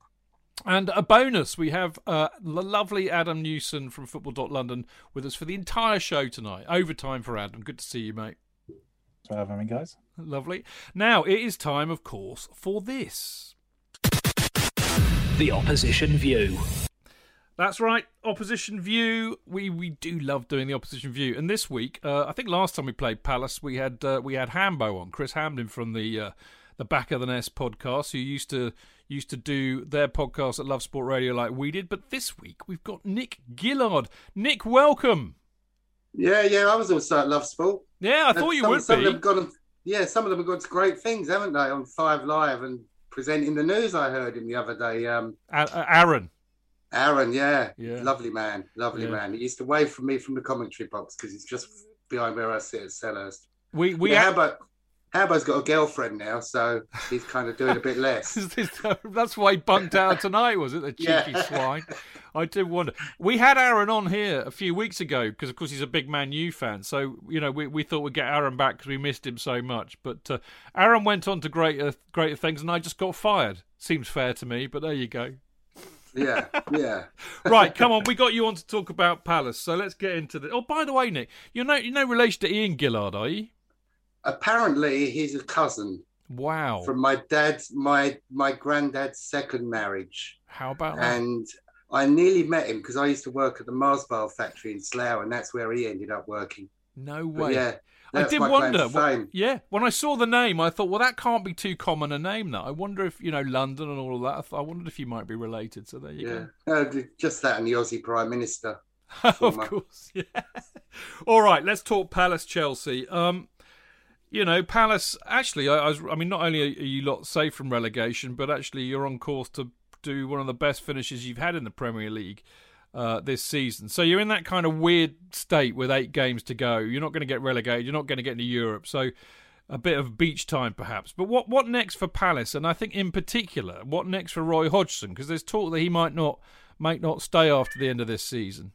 And a bonus, we have uh, the lovely Adam Newson from Football.London with us for the entire show tonight. Overtime for Adam. Good to see you, mate. Thanks for having me, guys. Lovely. Now, it is time, of course, for this. The opposition view. That's right, opposition view. We we do love doing the opposition view. And this week, uh, I think last time we played Palace, we had uh, we had Hambo on Chris Hamden from the uh, the Back of the Nest podcast, who used to used to do their podcast at Love Sport Radio like we did. But this week we've got Nick Gillard. Nick, welcome. Yeah, yeah, I was also at Love Sport. Yeah, I thought you some, would some be. Of them got, yeah, some of them have got great things, haven't they, on Five Live and presenting the news. I heard him the other day. Um, Aaron. Aaron, yeah, Yeah. lovely man, lovely Yeah. man. He used to wave from me from the commentary box because he's just behind where I sit at Selhurst. We we yeah, had- Hambo, Hambo's got a girlfriend now, so he's kind of doing a bit less. That's why he bunked out tonight, was it? The cheeky Yeah. swine. I did wonder. We had Aaron on here a few weeks ago because, of course, he's a big Man U fan. So you know, we, we thought we'd get Aaron back because we missed him so much. But uh, Aaron went on to greater greater things, and I just got fired. Seems fair to me, but there you go. Yeah, yeah. Right, come on, we got you on to talk about Palace, so let's get into the. Oh, by the way, Nick, you're no you're no relation to Ian Gillard, are you? Apparently, he's a cousin Wow. from my dad's my my granddad's second marriage. How about that? and I nearly met him because I used to work at the Mars bar factory in Slough, and that's where he ended up working. No But way. yeah, I did wonder. fame. yeah, when I saw the name, I thought, well, that can't be too common a name. That I wonder if you know London and all of that. I, th- I wondered if you might be related. So there you Yeah, go. Uh, just that and the Aussie Prime Minister. of course. Yeah. all right, let's talk Palace Chelsea. Um, you know, Palace. Actually, I, I was. I mean, not only are you lot safe from relegation, but actually you're on course to do one of the best finishes you've had in the Premier League. Uh, this season, so you're in that kind of weird state with eight games to go. You're not going to get relegated. You're not going to get into Europe. So a bit of beach time perhaps. But what what next for Palace? And I think in particular, what next for Roy Hodgson? Because there's talk that he might not might not stay after the end of this season.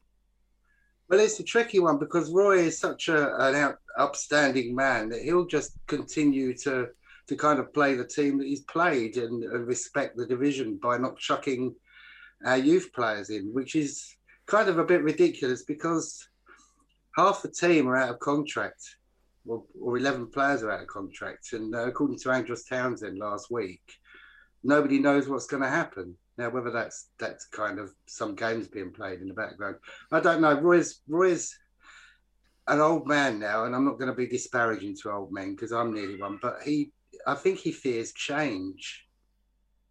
Well, it's a tricky one because Roy is such a, an out, upstanding man that he'll just continue to to kind of play the team that he's played and, and respect the division by not chucking our youth players in, which is kind of a bit ridiculous because half the team are out of contract, or, or 11 players are out of contract. And uh, according to Andros Townsend last week, nobody knows what's going to happen. Now, whether that's that's kind of some games being played in the background, I don't know. Roy's Roy's an old man now, and I'm not going to be disparaging to old men because I'm nearly one. But he, I think he fears change.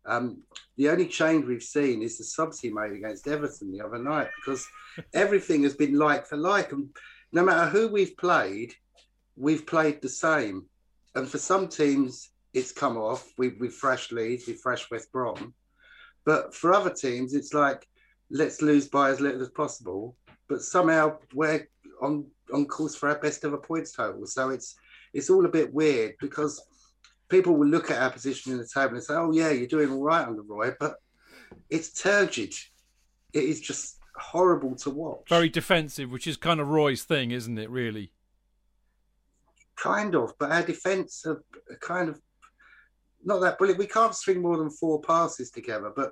Um, the only change we've seen is the subs he made against Everton the other night because everything has been like for like, and no matter who we've played, we've played the same. And for some teams, it's come off. We we fresh Leeds, we fresh West Brom, but for other teams, it's like let's lose by as little as possible. But somehow we're on on course for our best ever points total. So it's it's all a bit weird because people will look at our position in the table and say, "Oh yeah, you're doing all right under Roy," but it's turgid. It is just horrible to watch. Very defensive, which is kind of Roy's thing, isn't it? Really. Kind of, but our defence are kind of not that brilliant. We can't string more than four passes together, but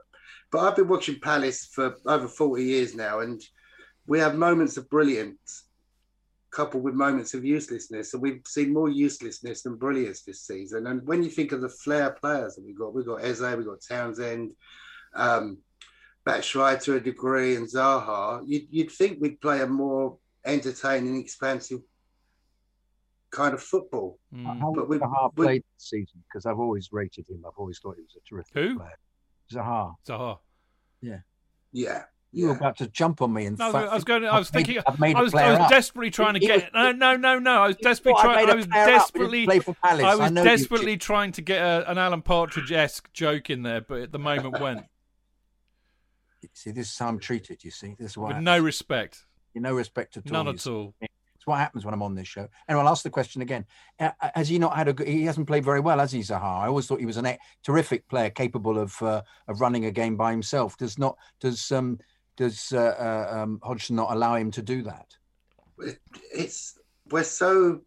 but I've been watching Palace for over forty years now, and we have moments of brilliance coupled with moments of uselessness. And we've seen more uselessness than brilliance this season. And when you think of the flair players that we've got, we've got Eze, we've got Townsend, um, Batshuayi to a degree, and Zaha, you'd, you'd think we'd play a more entertaining, expansive kind of football. Mm. How But we- Zaha we- played this season? Because I've always rated him. I've always thought he was a terrific Who? player. Zaha. Zaha. Yeah. Yeah. You were about to jump on me and No, I was going. I was I've made- thinking. I've made I a was. player I was up. desperately trying to He get. No, was- no, no, no. I was desperately I trying. made I was player up, but he didn't desperately. play for Palace. I I was you desperately trying to get a, an Alan Partridge-esque joke in there, but at the moment went See, this is how I'm treated. You see, this is why with no respect, you no respect at all. none at see. all. It's what happens when I'm on this show. Anyway, I'll ask the question again. Uh, has he not had a good? He hasn't played very well, has he, Zaha? I always thought he was a terrific player, capable of uh, of running a game by himself. Does not does um does uh, uh, um, Hodgson not allow him to do that? it's we're so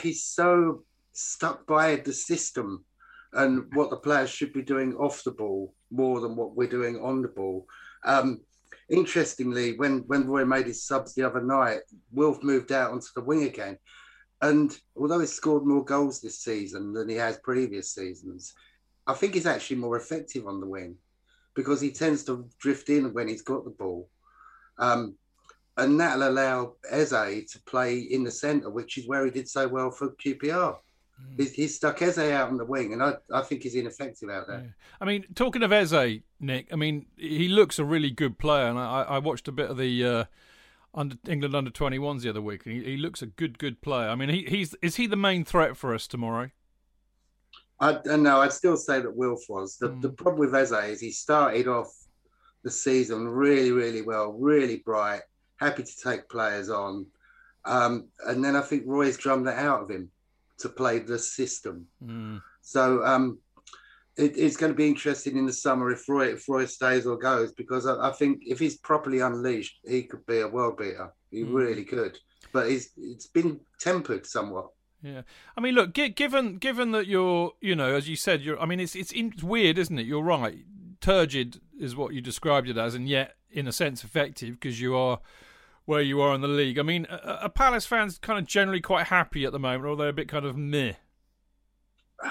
he's so stuck by the system and what the players should be doing off the ball more than what we're doing on the ball. Um, interestingly, when when Roy made his subs the other night, Wilf moved out onto the wing again, and although he's scored more goals this season than he has previous seasons, I think he's actually more effective on the wing because he tends to drift in when he's got the ball. Um, and that'll allow Eze to play in the centre, which is where he did so well for QPR. He's, he's stuck Eze out on the wing, and I, I think he's ineffective out there. Yeah. I mean, talking of Eze, Nick. I mean, he looks a really good player, and I, I watched a bit of the uh, under England under twenty ones the other week, and he, he looks a good, good player. I mean, he, he's is he the main threat for us tomorrow? I don't know. I'd still say that Wilf was. The, Mm. the problem with Eze is he started off the season really, really well, really bright, happy to take players on. Um, and then I think Roy's drummed that out of him to play the system. Mm. So um, it, it's going to be interesting in the summer if Roy if Roy stays or goes because I, I think if he's properly unleashed, he could be a world beater. He Mm. really could. But he's it's been tempered somewhat. Yeah, I mean, look, gi- given given that you're, you know, as you said, you're. I mean, it's it's, in, it's weird, isn't it? You're right. Turgid is what you described it as, and yet, in a sense, effective because you are where you are in the league. I mean, a, are Palace fans kind of generally quite happy at the moment, or they're a bit kind of meh?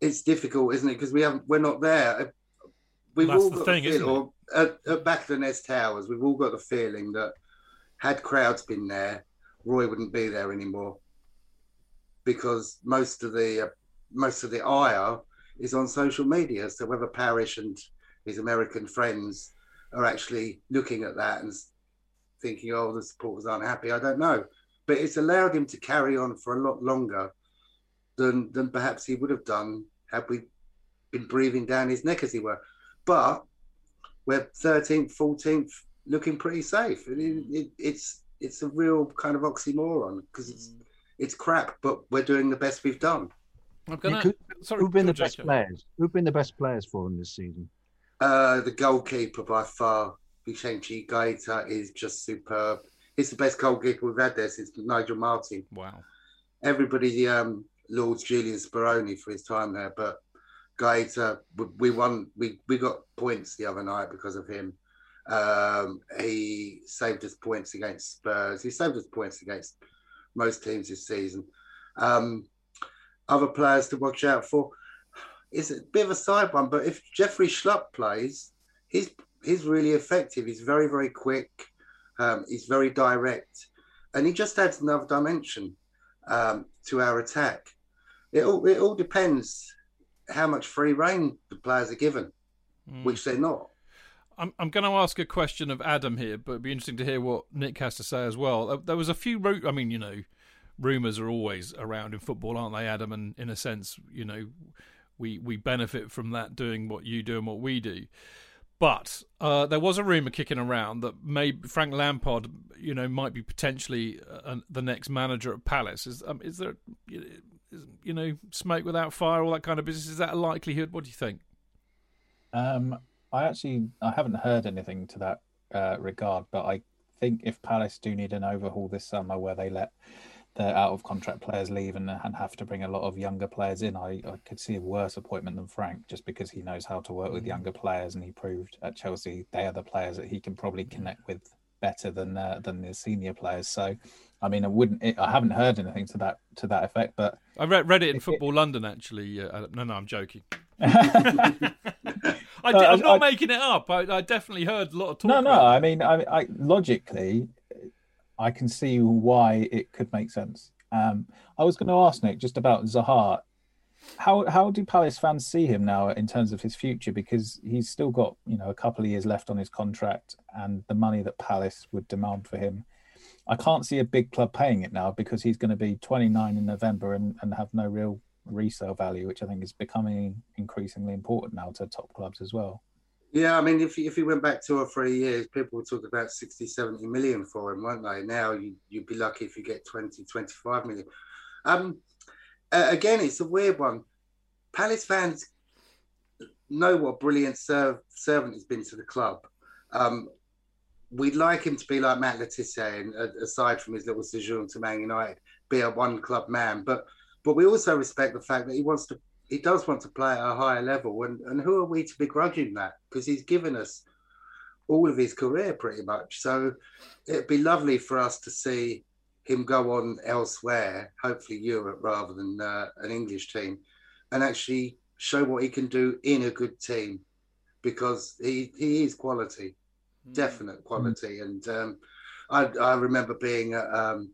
It's difficult, isn't it? Because we haven't we're not there. Uh, we've That's all the got thing, the isn't feel, or at, at back of the Nest Towers, we've all got the feeling that had crowds been there, Roy wouldn't be there anymore because most of the uh, most of the ire is on social media. So whether Parish and his American friends are actually looking at that and thinking, "Oh, the supporters aren't happy," I don't know. But it's allowed him to carry on for a lot longer than than perhaps he would have done had we been breathing down his neck, as he were. But we're 13th, 14th, looking pretty safe. It, it, it's it's a real kind of oxymoron because it's it's crap, but we're doing the best we've done. I'm Nick, gonna. who, sorry, who've been the best Jacob. players? Who've been the best players for them this season? Uh, the goalkeeper by far, Vicente Guaita, is just superb. He's the best goalkeeper we've had there since Nigel Martyn. Wow. everybody um lauds Julian Speroni for his time there, but Guaita, we- we won, we, we got points the other night because of him. Um, he saved us points against Spurs. He saved us points against most teams this season. Um, other players to watch out for. is a bit of a side one, but if Jeffrey Schlupp plays, he's he's really effective. He's very very quick. Um, he's very direct, and he just adds another dimension um, to our attack. It all it all depends how much free reign the players are given, Mm. which they're not. I'm I'm going to ask a question of Adam here, but it'd be interesting to hear what Nick has to say as well. There- There was a few, ru- I mean, you know, rumours are always around in football, aren't they, Adam? And in a sense, you know, we we benefit from that doing what you do and what we do. But uh, there was a rumor kicking around that maybe Frank Lampard, you know, might be potentially uh, the next manager at Palace. Is um, is there, is, you know, smoke without fire, all that kind of business? Is that a likelihood? What do you think? Um, I actually I haven't heard anything to that uh, regard, but I think if Palace do need an overhaul this summer, where they let their out of contract players leave and, and have to bring a lot of younger players in, I, I could see a worse appointment than Frank, just because he knows how to work with younger players, and he proved at Chelsea they are the players that he can probably connect with better than uh, than the senior players. So, I mean, I wouldn't, I haven't heard anything to that to that effect, but I read, read it in If it- Football London actually. Uh, no, no, I'm joking. I, I Uh, am not I- making it up. I, I definitely heard a lot of talk. No, no. I mean, I, I logically, I can see why it could make sense. Um, I was going to ask Nick just about Zaha. How how do Palace fans see him now in terms of his future? Because he's still got you know a couple of years left on his contract, and the money that Palace would demand for him. I can't see a big club paying it now because he's going to be 29 in November and, and have no real resale value, which I think is becoming increasingly important now to top clubs as well. Yeah, I mean, if if he went back two or three years, people would talk about 60, 70 million for him, won't they? Now you, you'd be lucky if you get 20, 25 million. Um, uh, again, it's a weird one. Palace fans know what brilliant serv- servant he's been to the club. Um, we'd like him to be like Matt Letizia, and uh, aside from his little sojourn to Man United, be a one club man. But but we also respect the fact that he wants to he does want to play at a higher level, and, and who are we to begrudge him that? Because he's given us all of his career pretty much. So it'd be lovely for us to see him go on elsewhere, hopefully Europe rather than uh, an English team, and actually show what he can do in a good team, because he he is quality, definite quality. And um, I I remember being at um,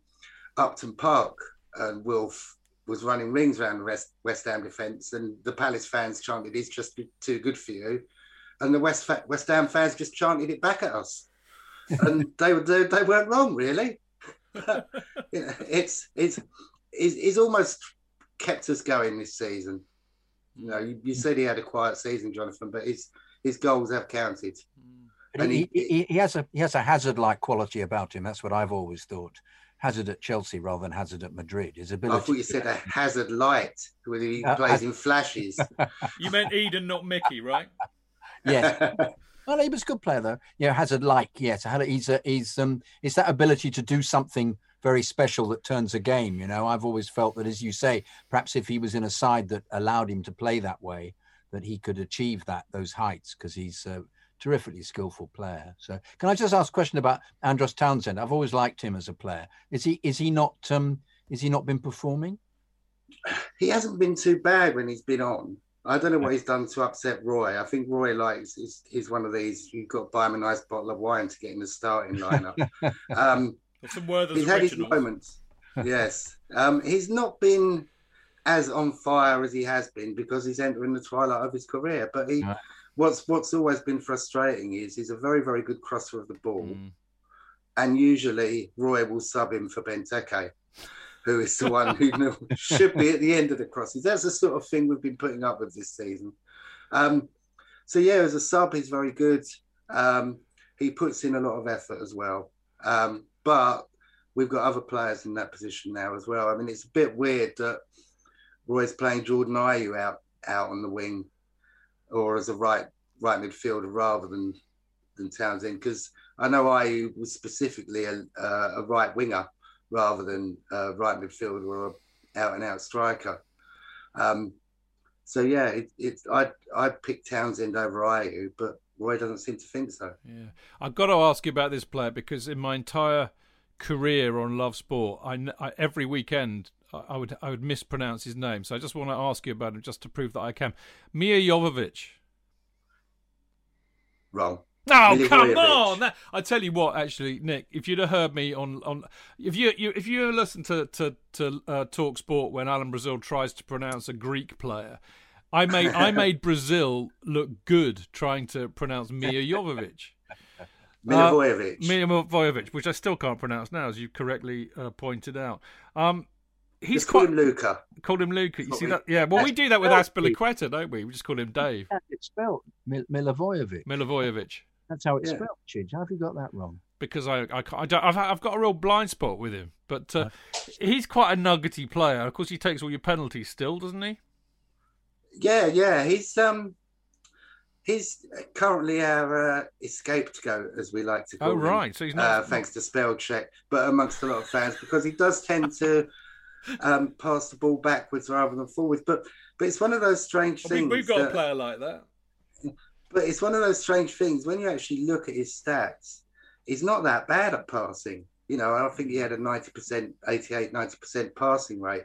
Upton Park and Wilf was running rings around the West, West Ham defence, and the Palace fans chanted, "He's just too good for you," and the West West Ham fans just chanted it back at us, and they were they, they weren't wrong really. you know, it's it's it's it's almost kept us going this season. You know, you, you said he had a quiet season, Jonathan, but his his goals have counted. Mm. But And he, he- he, he has a he has a hazard-like quality about him. That's what I've always thought. Hazard at Chelsea rather than Hazard at Madrid. His ability. I thought you said a hazard light, where he Uh, plays haz- in flashes. You meant Eden, not Mickey, right? yes. Well, he was a good player though. Yeah, Hazard like yes, Hazard- he's a, he's um it's that ability to do something very special that turns a game. You know, I've always felt that, as you say, perhaps if he was in a side that allowed him to play that way, that he could achieve that those heights because he's a terrifically skillful player. So, can I just ask a question about Andros Townsend? I've always liked him as a player. Is he is he not um is he not been performing? he hasn't been too bad when he's been on. I don't know what he's done to upset Roy. I think Roy likes he's, he's one of these. You've got to buy him a nice bottle of wine to get in the starting lineup. um, Some Werther's he's had his moments. yes, um, he's not been as on fire as he has been because he's entering the twilight of his career. But he, Right. What's what's always been frustrating is he's a very very good crosser of the ball, Mm. and usually Roy will sub him for Benteke, who is the one who should be at the end of the crosses. That's the sort of thing we've been putting up with this season. Um, so yeah, as a sub, he's very good. Um, he puts in a lot of effort as well. Um, but we've got other players in that position now as well. I mean, it's a bit weird that Roy's playing Jordan Ayew out out on the wing or as a right right midfielder rather than than Townsend because I know Ayew was specifically a, uh, a right winger rather than a right midfielder or a out and out striker. Um, so yeah, it, it's I I picked Townsend over Ayew, but Roy doesn't seem to think so. Yeah, I've got to ask you about this player because in my entire career on Love Sport, I, I every weekend I I would I would mispronounce his name. So I just want to ask you about him just to prove that I can. Mia Jovovich. Wrong. Oh come on! That, I tell you what, actually, Nick, if you'd have heard me on, on if you, you if you listen to to to uh, Talk Sport when Alan Brazil tries to pronounce a Greek player, I made I made Brazil look good trying to pronounce Mia Jovovich. Milivojevic. Milivojevic, which I still can't pronounce now, as you correctly uh, pointed out. Um, he's Just call quite him Luka. called him Luka. You see we- that? Yeah. Well, we do that with That's Azpilicueta, don't we? We just call him Dave It's spelled Mil- Milivojevic. Milivojevic. That's how it's Yeah. spelled, Chidge. How have you got that wrong? because I I, I don't, I've I've got a real blind spot with him. But uh, he's quite a nuggety player. Of course, he takes all your penalties still, doesn't he? Yeah, yeah. He's um he's currently our uh, escaped goat, as we like to call Oh him. right, so he's uh, not. thanks to spell check, but amongst a lot of fans because he does tend to um, pass the ball backwards rather than forwards. But but it's one of those strange I mean, things. we've got a player like that. but it's one of those strange things when you actually look at his stats. He's not that bad at passing. You know, I think he had a ninety percent, 88, 90 percent passing rate.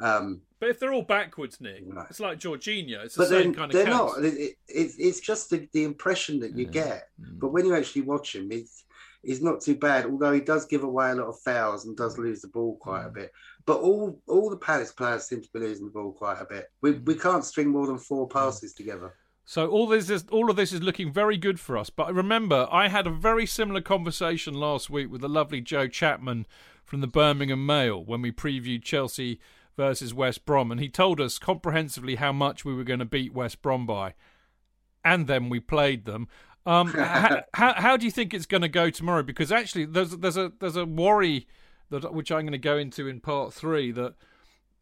Um, But if they're all backwards, Nick, Right. it's like Jorginho. It's the but same then kind of they're case. not. It, it, it's- it's just the, the impression that you Yeah. get. Mm. But when you actually watch him, he's he's not too bad. Although he does give away a lot of fouls and does lose the ball quite a Mm. bit. But all all the Palace players seem to be losing the ball quite a bit. We Mm. we can't string more than four passes together. So all this is all of this is looking very good for us. But remember, I had a very similar conversation last week with the lovely Joe Chapman from the Birmingham Mail when we previewed Chelsea versus West Brom, and he told us comprehensively how much we were going to beat West Brom by, and then we played them. Um, how, how how do you think it's going to go tomorrow? Because actually, there's there's a there's a worry that which I'm going to go into in part three that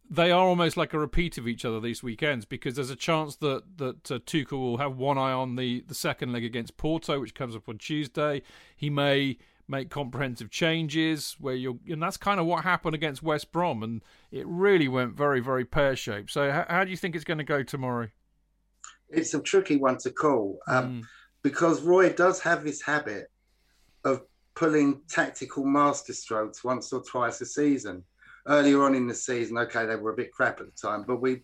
they are almost like a repeat of each other these weekends because there's a chance that that uh, Tuchel will have one eye on the the second leg against Porto, which comes up on Tuesday. He may make comprehensive changes where you're, and that's kind of what happened against West Brom, and it really went very very pear shaped. So how, how do you think it's going to go tomorrow? It's a tricky one to call um, Mm. Because Roy does have this habit of pulling tactical masterstrokes once or twice a season. Earlier on in the season, okay, they were a bit crap at the time, but we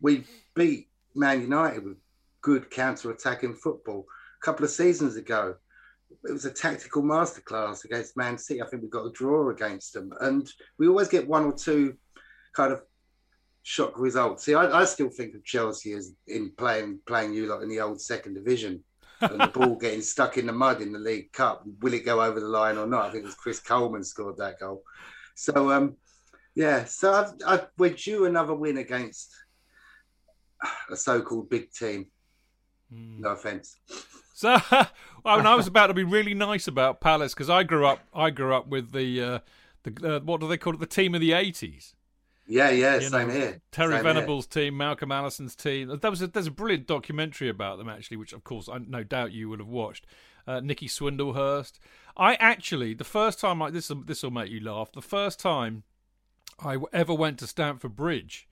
we beat Man United with good counter-attacking football. A couple of seasons ago, it was a tactical masterclass against Man City. I think we got a draw against them, and we always get one or two kind of shock results. See, I, I still think of Chelsea as in playing playing you lot in the old second division and the ball getting stuck in the mud in the League Cup. Will it go over the line or not? I think it was Chris Coleman scored that goal. So, um, yeah, so I've, I've, we're due another win against a so-called big team. Mm. No offense. So, well, and I was about to be really nice about Palace because I grew up. I grew up with the uh, the uh, what do they call it? The team of the eighties. Yeah, yeah, You same know, here. Terry Same here. Venables' team, Malcolm Allison's team. There was a, there's a brilliant documentary about them actually, which of course I no doubt you would have watched. Uh, Nicky Swindlehurst. I actually the first time I this this will make you laugh. The first time I ever went to Stamford Bridge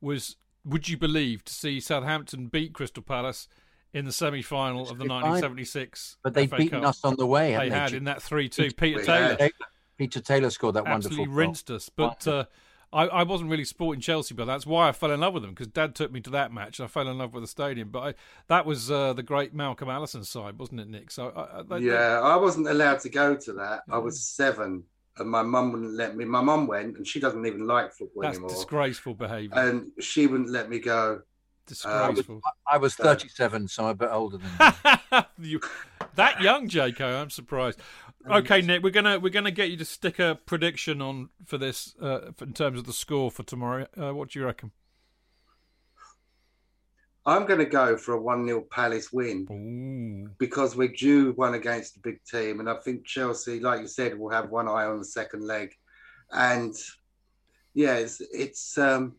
was, would you believe, to see Southampton beat Crystal Palace in the semi-final of the 1976. But they've FA beaten Cup. us on the way, They haven't had they? in that three-two. Peter- Peter Taylor Taylor, Peter Taylor scored that absolutely wonderful goal. rinsed us. But uh, I, I wasn't really supporting Chelsea, but that's why I fell in love with them because Dad took me to that match. and I fell in love with the stadium. But I, that was uh, the great Malcolm Allison side, wasn't it, Nick? So I, I, they- Yeah, I wasn't allowed to go to that. I was seven, and my mum wouldn't let me. My mum went, and she doesn't even like football that's anymore. disgraceful behaviour. And she wouldn't let me go. disgraceful. I was 37, so I'm a bit older than you. you, that young, Jaco, I'm surprised. Okay, Nick, we're gonna we're gonna get you to stick a prediction on for this uh, for- in terms of the score for tomorrow. Uh, what do you reckon? I'm going to go for a 1 0 Palace win Ooh. because we're due one against a big team. And I think Chelsea, like you said, will have one eye on the second leg. And yeah, it's, it's um,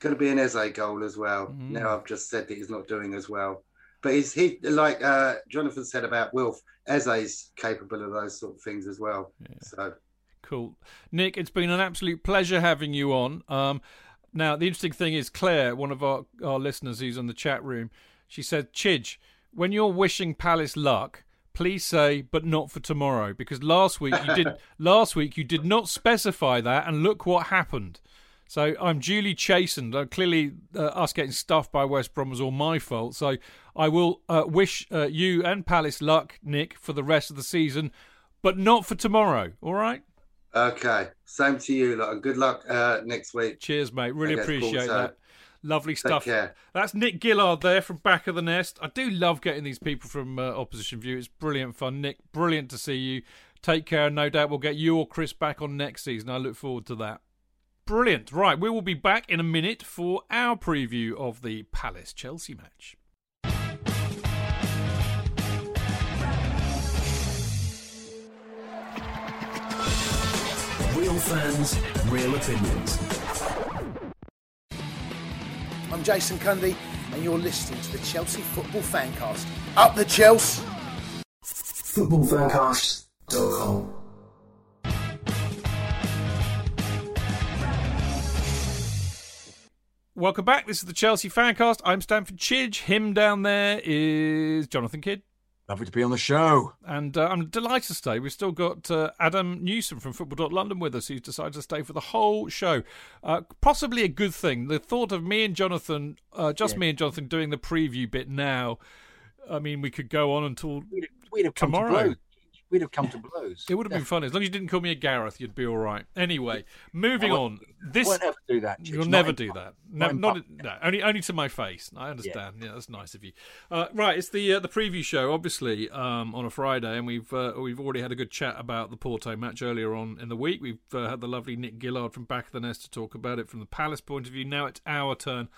going to be an Eze goal as well. Mhm. Now I've just said that he's not doing as well. But he's, he, like uh, Jonathan said about Wilf, Eze's capable of those sort of things as well. Yeah. So Cool. Nick, it's been an absolute pleasure having you on. Um, now, the interesting thing is, Claire, one of our, our listeners who's on the chat room, she said, Chidge, when you're wishing Palace luck, please say, but not for tomorrow, because last week you did last week you did not specify that, and look what happened. So I'm duly chastened. Uh, clearly, uh, us getting stuffed by West Brom was all my fault. So I will uh, wish uh, you and Palace luck, Nick, for the rest of the season, but not for tomorrow. All right? Okay. Same to you. Lot. Good luck uh, next week. Cheers, mate. Really appreciate that. Lovely Take stuff. care. That's Nick Gillard there from Back of the Nest. I do love getting these people from uh, Opposition View. It's brilliant fun. Nick, brilliant to see you. Take care. No doubt we'll get you or Chris back on next season. I look forward to that. Brilliant. Right, we will be back in a minute for our preview of the Palace Chelsea match. Real fans, real opinions. I'm Jason Cundy, and you're listening to the Chelsea Football Fancast. Up the Chelsea! Footballfancast.com. Welcome back. This is the Chelsea Fancast. I'm Stamford Chidge. Him down there is Jonathan Kydd. Lovely to be on the show. And uh, I'm delighted to stay. We've still got uh, Adam Newson from Football.London with us, who's decided to stay for the whole show. Uh, possibly a good thing. The thought of me and Jonathan, uh, just Yeah. me and Jonathan, doing the preview bit now, I mean, we could go on until We'd, we'd have Tomorrow. to. We'd have come to blows. it would have been fun. As long as you didn't call me a Gareth, you'd be all right. Anyway, moving on. This Won't ever do that. You'll Not never do public. that. No, in not public. no, only only to my face. I understand. Yeah, that's nice of you. Uh, right, it's the uh, the preview show, obviously, um, on a Friday, and we've uh, we've already had a good chat about the Porto match earlier on in the week. We've uh, had the lovely Nick Gillard from Back of the Nest to talk about it from the Palace point of view. Now it's our turn.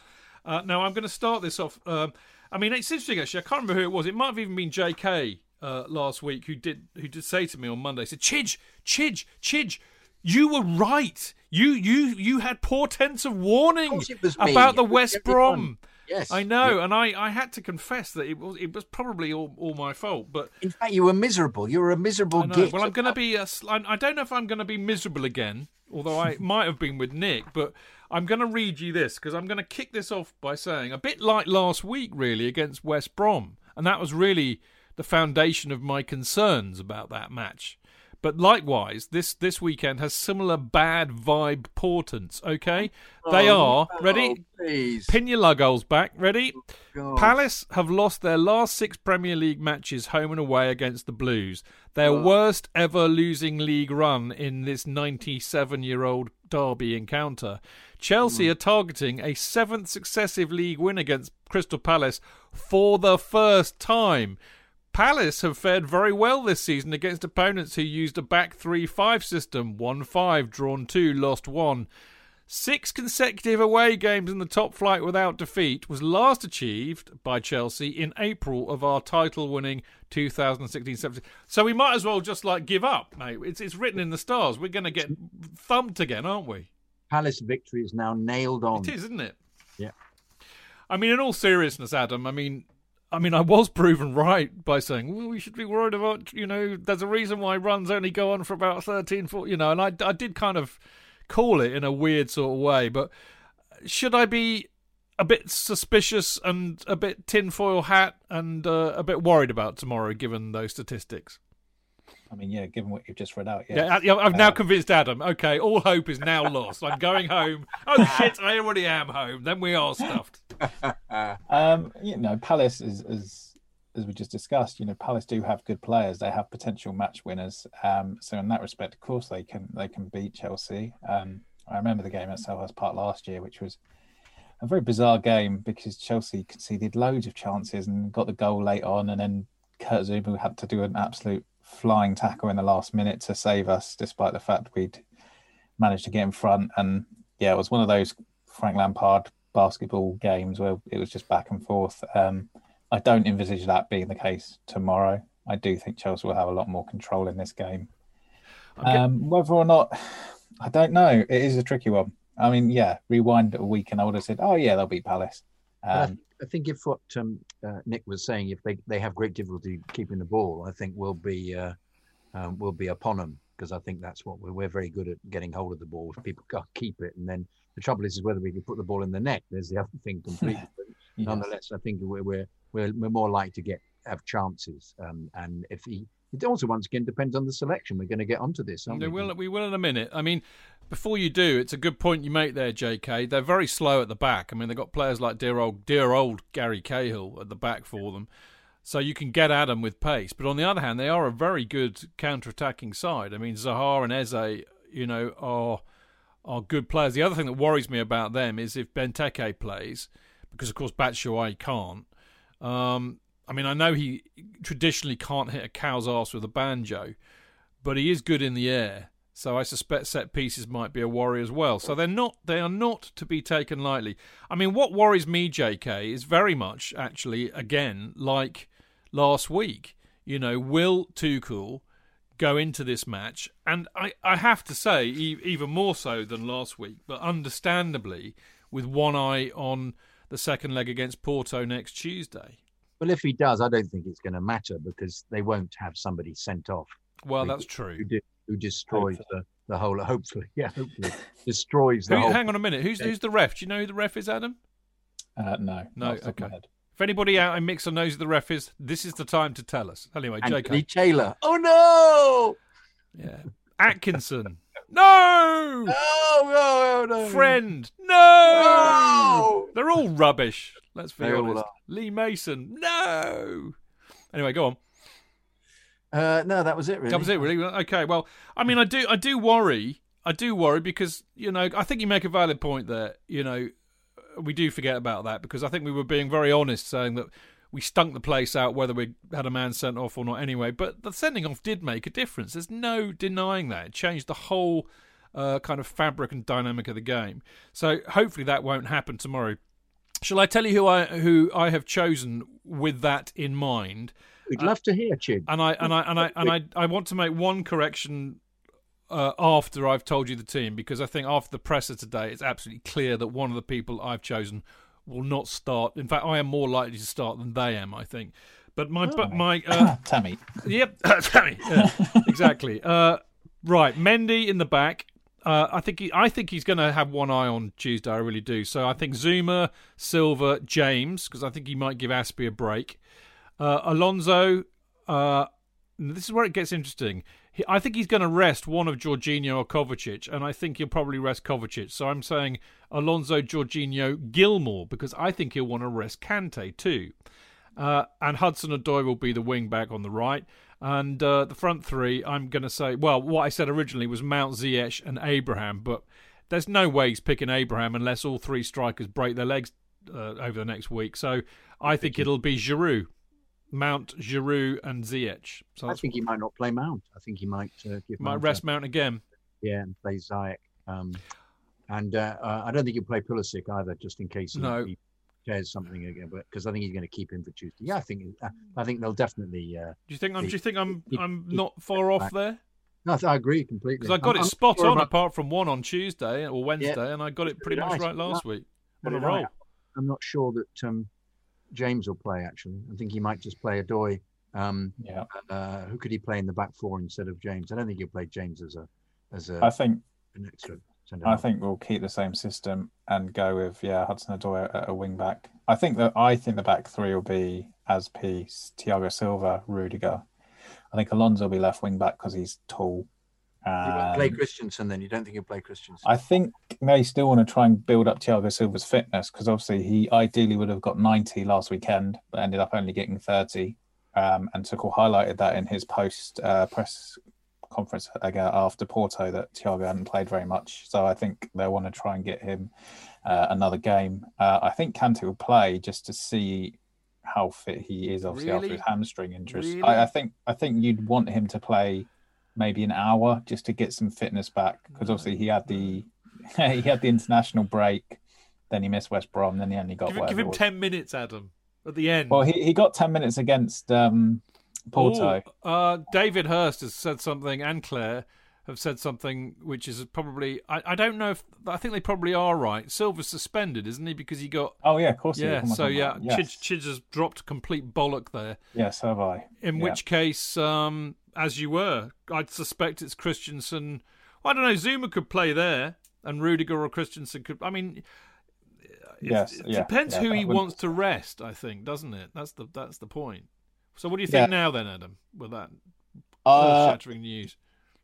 Uh, now I'm going to start this off. Um, I mean, it's interesting actually. I can't remember who it was. It might have even been J.K. Uh, last week who did who did say to me on Monday. Said, "Chidge, Chidge, Chidge." You were right. You you you had portents of warning course it was me. about the West. Brom. Yes. I know, and I, I had to confess that it was it was probably all, all my fault. But In fact, you were miserable. You were a miserable git. Well, I'm going to be. A, I don't know if I'm going to be miserable again, although I might have been with Nick. But I'm going to read you this because I'm going to kick this off by saying a bit like last week, really, against West Brom, and that was really the foundation of my concerns about that match. But likewise, this this weekend has similar bad vibe portents. Okay, they oh, are ready. Oh, please. Pin your lugholes back. Ready? Oh, God. Palace have lost their last six Premier League matches home and away against the Blues. Their worst ever losing league run in this 97 year old derby encounter. Chelsea hmm. are targeting a seventh successive league win against Crystal Palace for the first time. Palace have fared very well this season against opponents who used a back 3 5 system, 1 5, drawn 2, lost 1. Six consecutive away games in the top flight without defeat was last achieved by Chelsea in April of our title winning 2016-17. So we might as well just like give up, mate. It's it's written in the stars. We're going to get thumped again, aren't we? Palace victory is now nailed on. It is, isn't it? Yeah. I mean, in all seriousness, Adam. I mean, I mean, I was proven right by saying, well, we should be worried about, you know, there's a reason why runs only go on for about 13, 14, you know, and I, I did kind of call it in a weird sort of way, but should I be a bit suspicious and a bit tinfoil hat and uh, a bit worried about tomorrow given those statistics? I mean, yeah, given what you've just read out, Yeah, yeah. I've now Uh, convinced Adam. Okay, all hope is now lost. I'm going home. Oh shit, I already am home. Then we are stuffed. Um, you know, Palace is as as we just discussed. You know, Palace do have good players. They have potential match winners. Um, so in that respect, of course, they can they can beat Chelsea. Um, I remember the game at Selhurst Park last year, which was a very bizarre game because Chelsea conceded loads of chances and got the goal late on, and then Kurt Zouma had to do an absolute flying tackle in the last minute to save us, despite the fact we'd managed to get in front. And yeah, it was one of those Frank Lampard basketball games where it was just back and forth. Um, I don't envisage that being the case tomorrow. I do think Chelsea will have a lot more control in this game. Okay. Um, whether or not, I don't know. It is a tricky one. I mean, yeah, rewind a week and I would have said, oh, yeah, they'll beat Palace. I, Um, I think if what um, uh, Nick was saying, if they, they have great difficulty keeping the ball, I think we'll be uh, um, we'll be upon them because I think that's what we're, we're very good at getting hold of the ball. If people can't keep it, and then the trouble is, is whether we can put the ball in the net. There's the other thing completely. but yes. nonetheless, I think we're we're we're, we're more likely to get have chances. Um, and if he it also once again depends on the selection. We're going to get onto this, we? Will, we will in a minute. I mean, before you do, it's a good point you make there, J.K. They're very slow at the back. I mean, they've got players like dear old, dear old Gary Cahill at the back for them, so you can get at them with pace. But on the other hand, they are a very good counter-attacking side. I mean, Zaha and Eze, you know, are are good players. The other thing that worries me about them is if Benteke plays, because of course Batshuayi can't. Um, I mean, I know he traditionally can't hit a cow's ass with a banjo, but he is good in the air. So I suspect set pieces might be a worry as well. So they're not they are not to be taken lightly. I mean, what worries me, JK, is very much actually again like last week. You know, will Tuchel go into this match? And I, I have to say, even more so than last week, but understandably, with one eye on the second leg against Porto next Tuesday. Well, if he does, I don't think it's going to matter because they won't have somebody sent off. Well, that's true. Who, who destroys the, the whole, hopefully, yeah, hopefully, destroys the who, whole. Hang on a minute. Who's, who's the ref? Do you know who the ref is, Adam? Uh, no. No, okay. If anybody out in Mixlr knows who the ref is, this is the time to tell us. Anyway, Anthony JK. Taylor. Oh, no! Yeah. Atkinson. no! No, no, no. Friend. No! No! They're all rubbish. Let's be They honest. Lee Mason. No! Anyway, go on. Uh, no, that was it, really. That was it, really. Okay. Well, I mean, I do, I do worry. I do worry because you know, I think you make a valid point there. You know, we do forget about that because I think we were being very honest, saying that we stunk the place out whether we had a man sent off or not. Anyway, but the sending off did make a difference. There's no denying that. It changed the whole uh, kind of fabric and dynamic of the game. So hopefully that won't happen tomorrow. Shall I tell you who I who I have chosen with that in mind? We'd love to hear, Chid. And I and I and I and I, I want to make one correction uh, after I've told you the team because I think after the presser today, it's absolutely clear that one of the people I've chosen will not start. In fact, I am more likely to start than they am. I think. But my but my uh, Tammy. Yep, Tammy. Yeah, exactly. Uh, right, Mendy in the back. Uh, I think he, I think he's going to have one eye on Tuesday. I really do. So I think Zouma, Silva, James, because I think he might give Azpi a break. Uh, Alonso. Uh, this is where it gets interesting. He, I think he's going to rest one of Jorginho or Kovacic, and I think he'll probably rest Kovacic. So I'm saying Alonso, Jorginho, Gilmour, because I think he'll want to rest Kante too. Uh, and Hudson Odoi will be the wing back on the right. And uh, the front three, I'm going to say, well, what I said originally was Mount Ziyech and Abraham, but there's no way he's picking Abraham unless all three strikers break their legs uh, over the next week. So I think it'll be Giroud, Mount, Giroud, and Ziyech. So I think he might not play Mount. I think he might uh, give might Mount rest a- Mount again. Yeah, and play Ziyech. Um, and uh, uh, I don't think he'll play Pulisic either, just in case he, No. he tears something again. But because I think he's going to keep him for Tuesday. Yeah, I think uh, I think they'll definitely. Uh, Do you think I'm? Do you think I'm? he- I'm he- not far off back. there no, I agree completely. because I got I'm- it spot sure on, about- apart from one on Tuesday or Wednesday, and I got it pretty much right last Yeah. week. On a roll. I'm not sure that um, James will play. Actually, I think he might just play Odoi. Um, Yeah. uh, who could he play in the back four instead of James? I don't think he'll play James as a as a I think an extra. centre I think we'll keep the same system and go with yeah Hudson Odoi at a wing back. I think that I think the back three will be Azpi Thiago Silva, Rudiger. I think Alonso will be left wing back because he's tall. You won't play Um, Christensen then. You don't think he'll play Christensen? I think they still want to try and build up Thiago Silva's fitness because obviously he ideally would have got 90 last weekend, but ended up only getting 30. Um, and Tuchel highlighted that in his post uh, press conference again after Porto that Thiago hadn't played very much. So I think they want to try and get him uh, another game. Uh, I think Kante will play just to see how fit he is, obviously after his hamstring injuries. Really? I, I think I think you'd want him to play maybe an hour just to get some fitness back because obviously he had the he had the international break, then he missed West Brom, then he only got Give, whatever give him ten minutes, Adam, at the end. Well, he, he got ten minutes against um, Porto. Ooh, uh, David Hurst has said something, and Claire have said something, which is probably I, I don't know if I think they probably are right. Silva's suspended, isn't he? Because he got Oh yeah, of course. yeah. So yeah, yes. Chidge, Chidge has dropped a complete bollock there. Yes, have I. In Yeah. which case, um, as you were, I'd suspect it's Christensen. Well, I don't know. Zouma could play there, and Rudiger or Christensen could. I mean, it, Yes, it yeah, depends yeah, who he would- wants to rest. I think, doesn't it? That's the that's the point. So, what do you think Yeah. now, then, Adam? With that Uh, shattering news.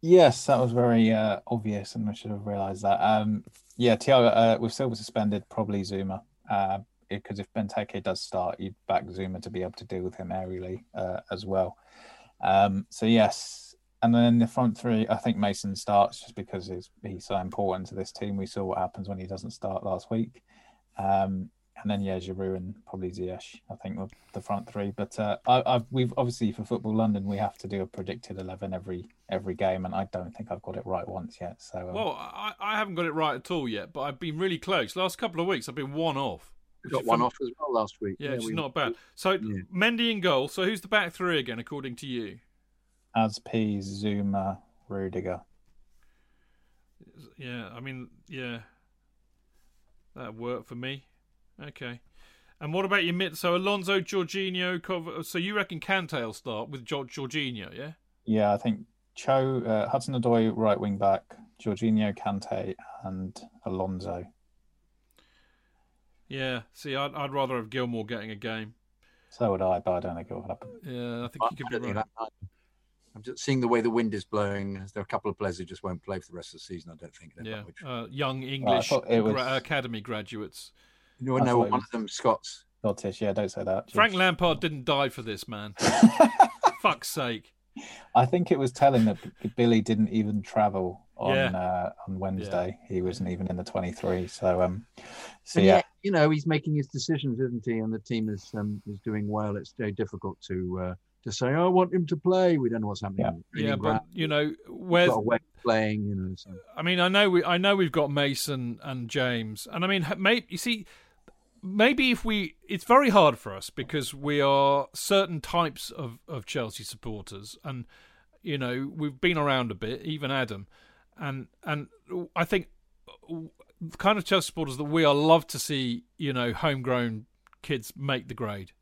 Yes, that was very uh, obvious, and I should have realised that. Um, yeah, Thiago uh, with Silva suspended, probably Zouma. Because if Benteke does start, you'd back Zouma to be able to deal with him aerially uh, as well. Um, so yes, and then the front three, I think Mason starts just because he's, he's so important to this team. We saw what happens when he doesn't start last week. Um, and then yeah, Giroud and probably Ziyech. I think the front three. But uh, I, I've, we've obviously for Football London we have to do a predicted eleven every every game, and I don't think I've got it right once yet. So um, Well, I, I haven't got it right at all yet, but I've been really close. Last couple of weeks, I've been one off. We got one fun- off as well last week. Yeah, which we- not bad. So Yeah. Mendy in goal. So who's the back three again, according to you? Asp, Zouma, Rudiger. Yeah, I mean, yeah, that worked for me. Okay. And what about your mid? So Alonso, Jorginho, Cov- so you reckon Kante will start with jo- Jorginho, yeah? Yeah, I think Cho, uh, Hudson Odoi, right wing back, Jorginho, Kante, and Alonso. Yeah. See, I'd, I'd rather have Gilmour getting a game. So would I, but I don't think it will happen. Yeah, I think I you could be think right. I'm just seeing the way the wind is blowing. There are a couple of players who just won't play for the rest of the season. I don't think. They're Yeah, Which, uh, young English thought it was- gra- academy graduates. you I know, thought one was- of them Scots. Scottish, yeah, don't say that. Frank Lampard didn't die for this, man. Fuck's sake. I think it was telling that Billy didn't even travel on Yeah. uh, on Wednesday. He wasn't even in the 23. So, um, so And yeah, yet, you know, he's making his decisions, isn't he? And the team is um, is doing well. It's very difficult to uh, to say, "Oh, I want him to play." We don't know what's happening. Yeah. Yeah, but you know, He's where's got a way of playing. You know, so. I mean, I know we, I know we've got Mason and James, and I mean, maybe you see, maybe if we, it's very hard for us because we are certain types of of Chelsea supporters, and you know, we've been around a bit, even Adam, and and I think the kind of Chelsea supporters that we are love to see, you know, homegrown kids make the grade.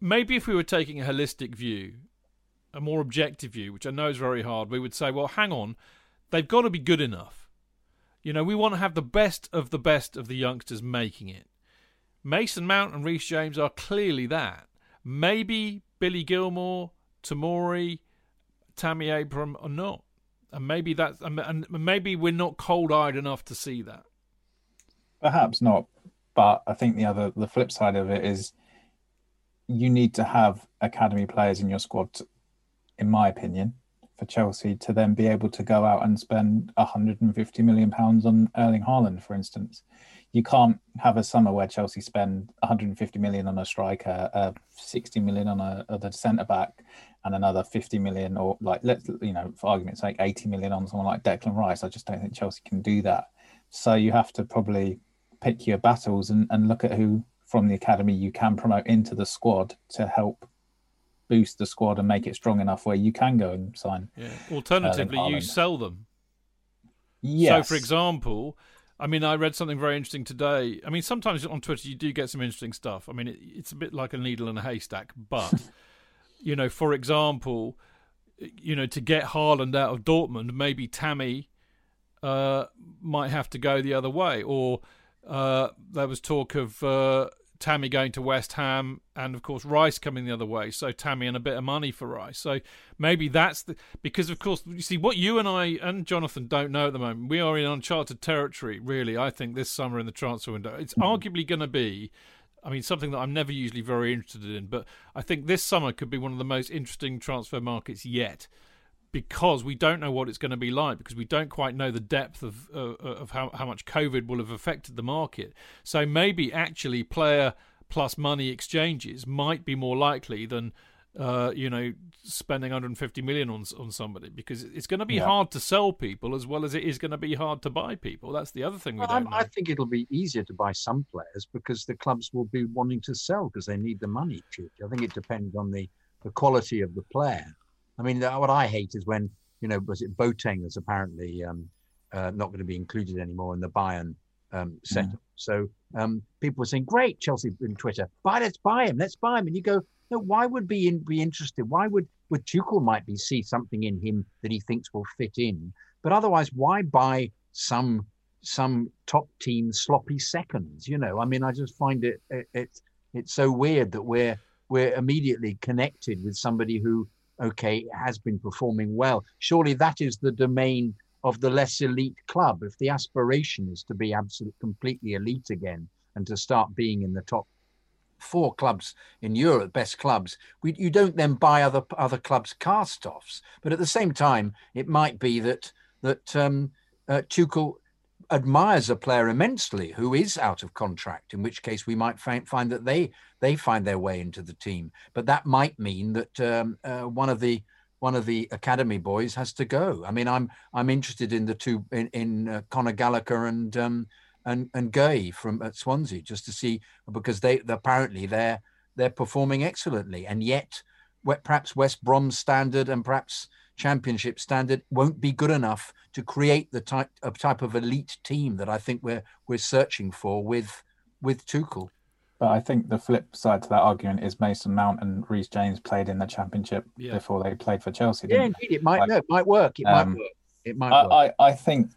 Maybe if we were taking a holistic view, a more objective view, which I know is very hard, we would say, well, hang on, they've got to be good enough. You know, we want to have the best of the best of the youngsters making it. Mason Mount and Reece James are clearly that. Maybe Billy Gilmour, Tomori, Tammy Abram are not. And maybe that's and maybe we're not cold-eyed enough to see that. Perhaps not. But I think the other, the flip side of it is, you need to have academy players in your squad, in my opinion, for Chelsea to then be able to go out and spend 150 million pounds on Erling Haaland, for instance. You can't have a summer where Chelsea spend 150 million on a striker, uh, 60 million on a centre back, and another 50 million, or like let's you know, for argument's sake, 80 million on someone like Declan Rice. I just don't think Chelsea can do that. So you have to probably pick your battles and, and look at who from the academy you can promote into the squad to help boost the squad and make it strong enough where you can go and sign. Yeah. Alternatively, you sell them. Yes. So, for example, I mean, I read something very interesting today. I mean, sometimes on Twitter you do get some interesting stuff. I mean, it, it's a bit like a needle in a haystack, but you know, for example, you know, to get Haaland out of Dortmund, maybe Tammy uh, might have to go the other way, or uh, there was talk of uh, Tammy going to West Ham, and of course Rice coming the other way. So Tammy and a bit of money for Rice. So maybe that's the because of course you see what you and I and Jonathan don't know at the moment. We are in uncharted territory, really. I think this summer in the transfer window, it's arguably going to be. I mean, something that I'm never usually very interested in, but I think this summer could be one of the most interesting transfer markets yet because we don't know what it's going to be like because we don't quite know the depth of uh, of how, how much COVID will have affected the market. So maybe actually player plus money exchanges might be more likely than uh, you know spending 150 million on on somebody because it's going to be Yeah. hard to sell people as well as it is going to be hard to buy people. That's the other thing we Well, don't I'm- know. I think it'll be easier to buy some players because the clubs will be wanting to sell because they need the money. Chick. I think it depends on the, the quality of the player. I mean, what I hate is when you know, was it Boateng is apparently um, uh, not going to be included anymore in the Bayern um, setup. So um, people were saying, "Great, Chelsea in Twitter, buy, let's buy him, let's buy him." And you go, "No, why would be in, be interested? Why would would Tuchel might be see something in him that he thinks will fit in? But otherwise, why buy some some top team sloppy seconds? You know, I mean, I just find it, it it's it's so weird that we're we're immediately connected with somebody who okay, has been performing well. Surely that is the domain of the less elite club. If the aspiration is to be absolutely completely elite again and to start being in the top four clubs in Europe, best clubs, we, you don't then buy other other clubs' cast-offs. But at the same time, it might be that that um, uh, Tuchel admires a player immensely who is out of contract, in which case we might find, find that they they find their way into the team. But that might mean that um, uh, one of the one of the academy boys has to go. I mean, I'm I'm interested in the two in, in uh, Conor Gallagher and um, and and Guéhi from at Swansea just to see because they apparently they're they're performing excellently, and yet perhaps West Brom standard and perhaps Championship standard won't be good enough to create the type of type of elite team that I think we're we're searching for with with Tuchel. But I think the flip side to that argument is Mason Mount and Reece James played in the championship yeah. before they played for Chelsea. Yeah, indeed, it might like, no, it might work. It um, might work. It might I, work. I, I think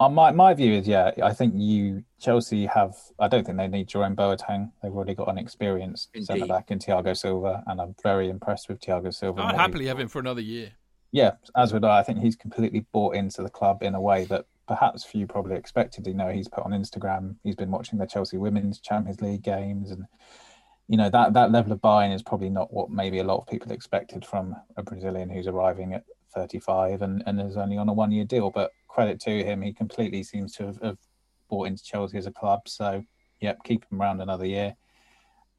uh, my my view is yeah, I think you Chelsea have I don't think they need Jerome Boateng. They've already got an experienced centre back in Thiago Silva, and I'm very impressed with Thiago Silva. I'd happily have him for another year. Yeah, as would I. I think he's completely bought into the club in a way that perhaps few probably expected. You know, he's put on Instagram. He's been watching the Chelsea Women's Champions League games, and you know that that level of buy-in is probably not what maybe a lot of people expected from a Brazilian who's arriving at 35 and, and is only on a one-year deal. But credit to him, he completely seems to have, have bought into Chelsea as a club. So, yep, keep him around another year.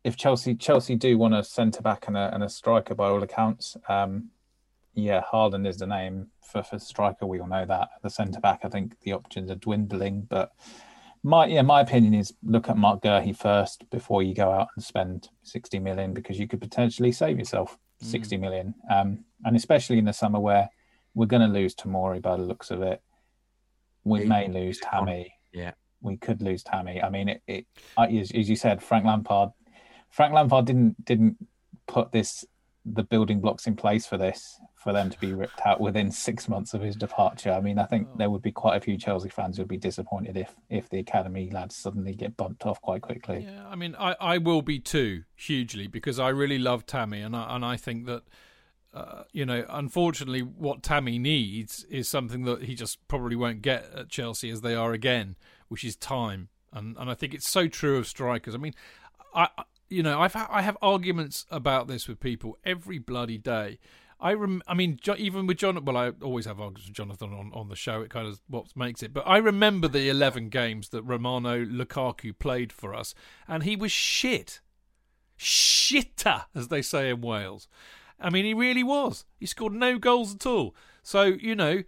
If Chelsea Chelsea do want a centre back and a, and a striker by all accounts, um, yeah, Haaland is the name for, for striker. We all know that. The centre back, I think the options are dwindling. But my yeah, my opinion is look at Marc Guéhi first before you go out and spend sixty million because you could potentially save yourself mm. sixty million. Um, and especially in the summer where we're going to lose Tomori by the looks of it. We may lose Tammy. Yeah, we could lose Tammy. I mean, it, it as, as you said, Frank Lampard. Frank Lampard didn't didn't put this the building blocks in place for this for them to be ripped out within six months of his departure. I mean, I think there would be quite a few Chelsea fans who would be disappointed if if the academy lads suddenly get bumped off quite quickly. Yeah, I mean, I, I will be too hugely because I really love Tammy and I, and I think that. Uh, you know, unfortunately, what Tammy needs is something that he just probably won't get at Chelsea as they are again, which is time. And and I think it's so true of strikers. I mean, I you know, I've ha- I have arguments about this with people every bloody day. I rem- I mean, jo- even with John. Well, I always have arguments with Jonathan on, on the show. It kind of what makes it. But I remember the eleven games that Romelu Lukaku played for us, and he was shit, shitter, as they say in Wales. I mean, he really was. He scored no goals at all. So you know,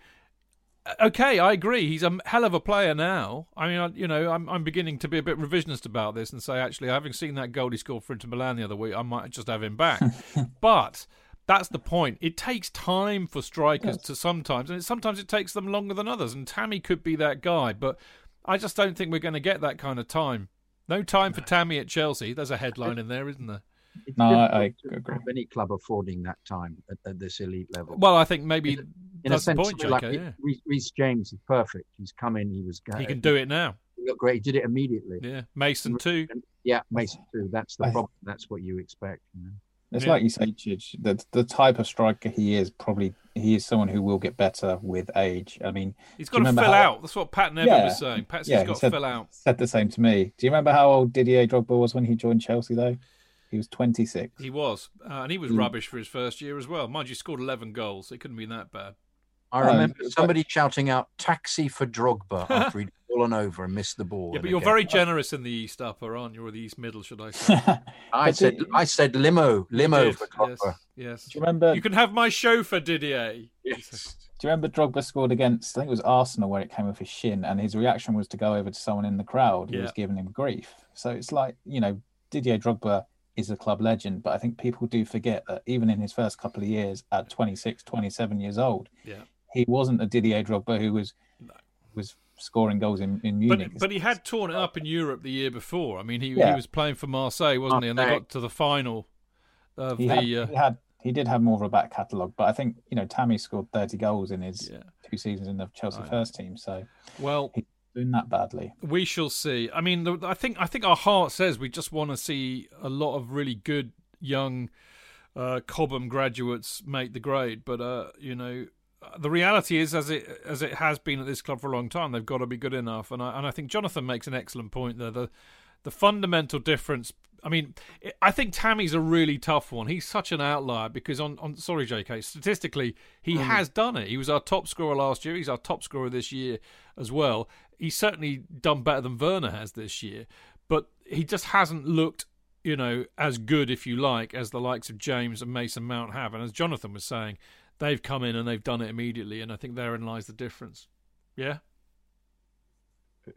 okay, I agree. He's a hell of a player now. I mean, I, you know, I'm I'm beginning to be a bit revisionist about this and say, actually, having seen that goal he scored for Inter Milan the other week, I might just have him back. but that's the point. It takes time for strikers yes. to sometimes, and it, sometimes it takes them longer than others. And Tammy could be that guy, but I just don't think we're going to get that kind of time. No time for Tammy at Chelsea. There's a headline in there, isn't there? It's no, I, agree. Any club affording that time at, at, this elite level. Well, I think maybe in that's a sense, the point, like yeah. Reece James is perfect. He's come in. He was. Going. He can do it now. He looked great. He did it immediately. Yeah, Mason too. Yeah, Mason too. That's the problem. That's what you expect. You know? It's yeah. like you say, Chidge, the the type of striker he is probably he is someone who will get better with age. I mean, he's got to fill how... out. That's what Pat Nevin yeah. was saying. Pat's yeah, got said, to fill out. Said the same to me. Do you remember how old Didier Drogba was when he joined Chelsea though? He was 26. He was, uh, and he was mm. rubbish for his first year as well. Mind you, scored 11 goals. It couldn't be that bad. I remember somebody shouting out "taxi for Drogba" after he'd fallen over and missed the ball. Yeah, but you're very generous in the East Upper, aren't you, or the East Middle, should I say? I said, I said limo, limo for Drogba. Yes, yes. Do you remember? You can have my chauffeur, Didier. Yes. Do you remember Drogba scored against? I think it was Arsenal where it came off his shin, and his reaction was to go over to someone in the crowd who yeah. was giving him grief. So it's like you know, Didier Drogba is a club legend, but I think people do forget that even in his first couple of years at 26, 27 years old, yeah. he wasn't a Didier Drogba who was no. was scoring goals in, in Munich. But, but he had torn it up in Europe the year before. I mean, he, yeah. he was playing for Marseille, wasn't he? And they got to the final of he the. Had, uh... he had he did have more of a back catalogue, but I think you know Tammy scored 30 goals in his yeah. two seasons in the Chelsea first team. So well, he, doing that badly. We shall see. I mean, I think I think our heart says we just want to see a lot of really good young uh, Cobham graduates make the grade, but uh, you know the reality is, as it as it has been at this club for a long time, they've got to be good enough. And I and I think Jonathan makes an excellent point there. The the fundamental difference. I mean, I think Tammy's a really tough one. He's such an outlier because on, on sorry, JK, statistically he mm. has done it. He was our top scorer last year. He's our top scorer this year as well. He's certainly done better than Werner has this year, but he just hasn't looked you know, as good, if you like, as the likes of James and Mason Mount have. And as Jonathan was saying, they've come in and they've done it immediately, and I think therein lies the difference. Yeah.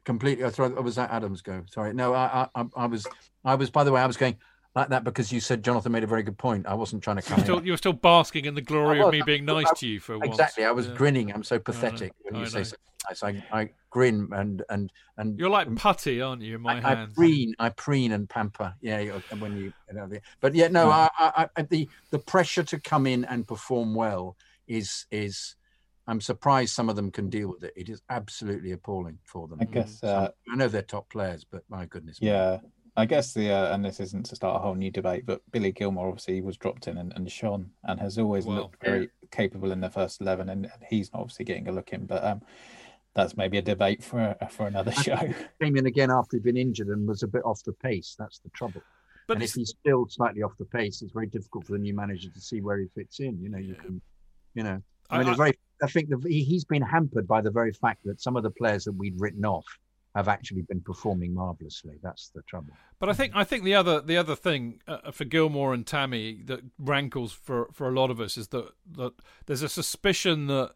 Completely. I was that Adams go. Sorry, no, I, I, I was, I was. By the way, I was going like that because you said Jonathan made a very good point. I wasn't trying to come. You're still, you're still basking in the glory of me being nice I, to you for exactly. once. Exactly. I was yeah. grinning. I'm so pathetic when you say something nice. I, I grin and and and. You're like putty, aren't you? In my I, hands. I preen, I preen and pamper. Yeah, when you. you know, but yeah, no. I, I, the the pressure to come in and perform well is is. I'm surprised some of them can deal with it. It is absolutely appalling for them. I guess uh, I know they're top players, but my goodness. Yeah, I guess the uh, and this isn't to start a whole new debate, but Billy Gilmour obviously was dropped in and, and shone and has always well, looked very yeah. capable in the first eleven, and, and, he's obviously getting a look in. But um, that's maybe a debate for for another show. Came in again after he'd been injured and was a bit off the pace. That's the trouble. But and if he's still slightly off the pace, it's very difficult for the new manager to see where he fits in. You know, you can, you know, I mean, I, it's very. I think the, he's been hampered by the very fact that some of the players that we'd written off have actually been performing marvelously. That's the trouble. But I think I think the other the other thing uh, for Gilmour and Tammy that rankles for, for a lot of us is that that there's a suspicion that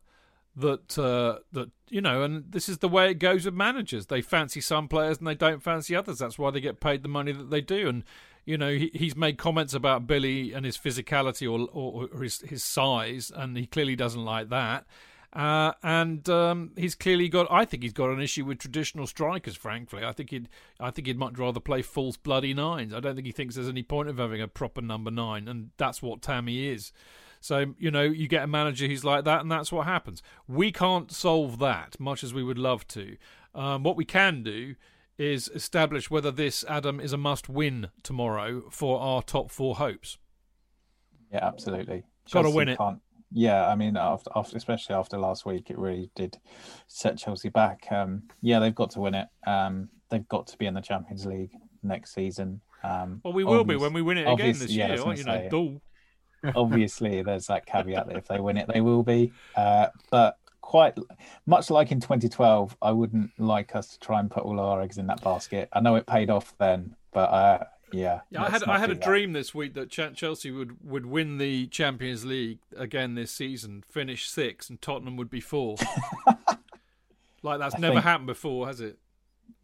that uh, that you know, and this is the way it goes with managers. They fancy some players and they don't fancy others. That's why they get paid the money that they do. And you know, he, he's made comments about Billy and his physicality or, or, or his his size, and he clearly doesn't like that. Uh, and um, he's clearly got. I think he's got an issue with traditional strikers. Frankly, I think he'd. I think he'd much rather play false bloody nines. I don't think he thinks there's any point of having a proper number nine, and that's what Tammy is. So you know, you get a manager who's like that, and that's what happens. We can't solve that, much as we would love to. Um, what we can do is establish whether this Adam is a must-win tomorrow for our top four hopes. Yeah, absolutely. Got to win it. Can't yeah, I mean, after, after, especially after last week, it really did set Chelsea back. Um, yeah, they've got to win it. Um, they've got to be in the Champions League next season. Um, well, we will be when we win it again this yeah, year. You know, obviously, there's that caveat that if they win it, they will be. Uh, but quite much like in 2012, I wouldn't like us to try and put all our eggs in that basket. I know it paid off then, but uh, yeah, yeah. I had I had a that. dream this week that Chelsea would would win the Champions League again this season, finish six, and Tottenham would be four. like that's I never think, happened before, has it?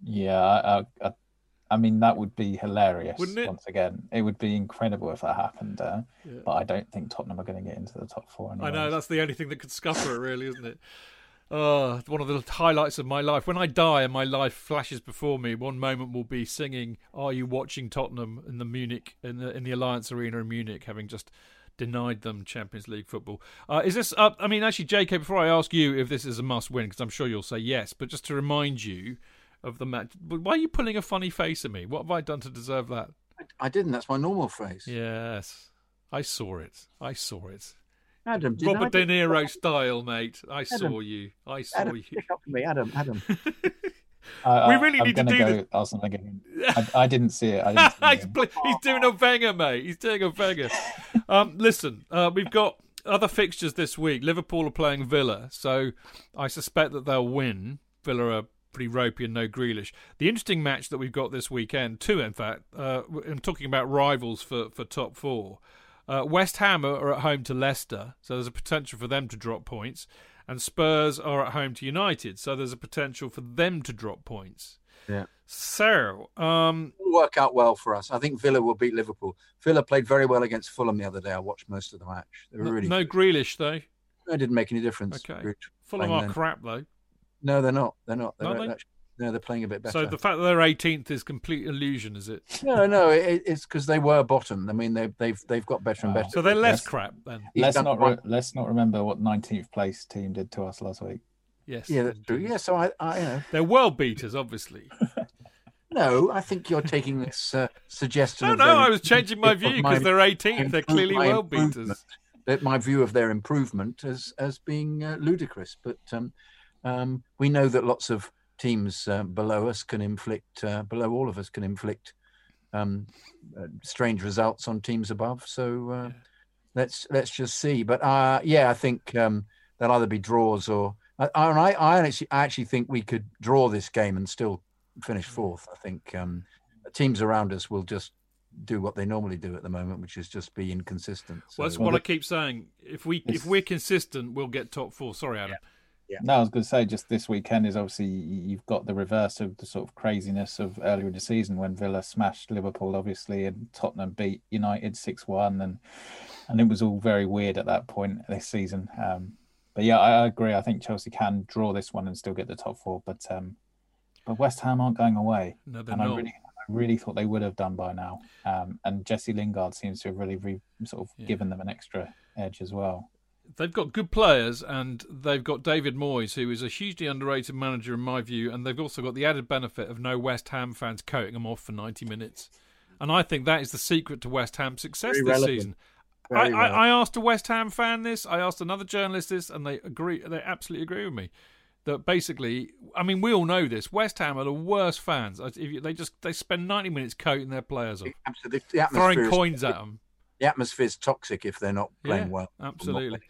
Yeah, I, I, I, mean that would be hilarious. Wouldn't it? Once again, it would be incredible if that happened. Uh, yeah. But I don't think Tottenham are going to get into the top four. Anyways. I know that's the only thing that could scupper it, really, isn't it? Oh, one of the highlights of my life. When I die and my life flashes before me, one moment will be singing "Are You Watching Tottenham" in the Munich in the in the Allianz Arena in Munich, having just denied them Champions League football. Uh, is this? Uh, I mean, actually, J.K. Before I ask you if this is a must-win, because I'm sure you'll say yes, but just to remind you of the match. Why are you pulling a funny face at me? What have I done to deserve that? I didn't. That's my normal face. Yes, I saw it. I saw it. Adam, Robert De Niro style, mate. I Adam, saw you. I saw Adam, you. Pick up for me, Adam. Adam. Uh, we really I'm need to do go this. Ask again. I, I, didn't see it. Didn't see he's, he's, doing a Wenger, mate. He's doing a Wenger. um, listen, uh, we've got other fixtures this week. Liverpool are playing Villa, so I suspect that they'll win. Villa are pretty ropey and no Grealish. The interesting match that we've got this weekend, two in fact, uh, I'm talking about rivals for, for top four. Uh, West Ham are at home to Leicester, so there's a potential for them to drop points. And Spurs are at home to United, so there's a potential for them to drop points. Yeah. So, um, It'll work out well for us. I think Villa will beat Liverpool. Villa played very well against Fulham the other day. I watched most of the match. They were no, really no Grealish though. It didn't make any difference. Okay. Fulham are then. crap though. No, they're not. They're not. They're, they? No, they're playing a bit better. So the fact that they're 18th is complete illusion, is it? No, no, it, it's because they were bottom. I mean, they've they've they've got better and better. So they're less let's, crap then. Let's not re- let's not remember what 19th place team did to us last week. Yes. Yeah, that's true. Yeah, so I, I you know, they're world beaters, obviously. No, I think you're taking this uh, suggestion. No, no, their I was changing my view because they're 18th. They're clearly world beaters. That my view of their improvement as as being uh, ludicrous, but um, um, we know that lots of teams uh, below us can inflict, uh, below all of us can inflict um, uh, strange results on teams above. So uh, let's let's just see. But uh, yeah, I think um, there'll either be draws or I, I, I actually I actually think we could draw this game and still finish fourth. I think um, teams around us will just do what they normally do at the moment, which is just be inconsistent. Well, that's So- what I keep saying. If we if we're consistent, we'll get top four. Sorry, Adam. No, I was going to say just this weekend is obviously you've got the reverse of the sort of craziness of earlier in the season when Villa smashed Liverpool, obviously, and Tottenham beat United six one, and and it was all very weird at that point this season. Um, but yeah, I, I agree. I think Chelsea can draw this one and still get the top four, but um, but West Ham aren't going away, No, they're and I really I really thought they would have done by now. Um, and Jesse Lingard seems to have really re, sort of Yeah. given them an extra edge as well. They've got good players, and they've got David Moyes, who is a hugely underrated manager in my view, and they've also got the added benefit of no West Ham fans coating them off for 90 minutes. And I think that is the secret to West Ham's success Very this relevant. season. I, I. I asked a West Ham fan this. I asked another journalist this, and they agree. They absolutely agree with me that basically, I mean, we all know this. West Ham are the worst fans. If you- They just they spend 90 minutes coating their players off. The throwing coins at them. The atmosphere's toxic if they're not playing Yeah, well. absolutely.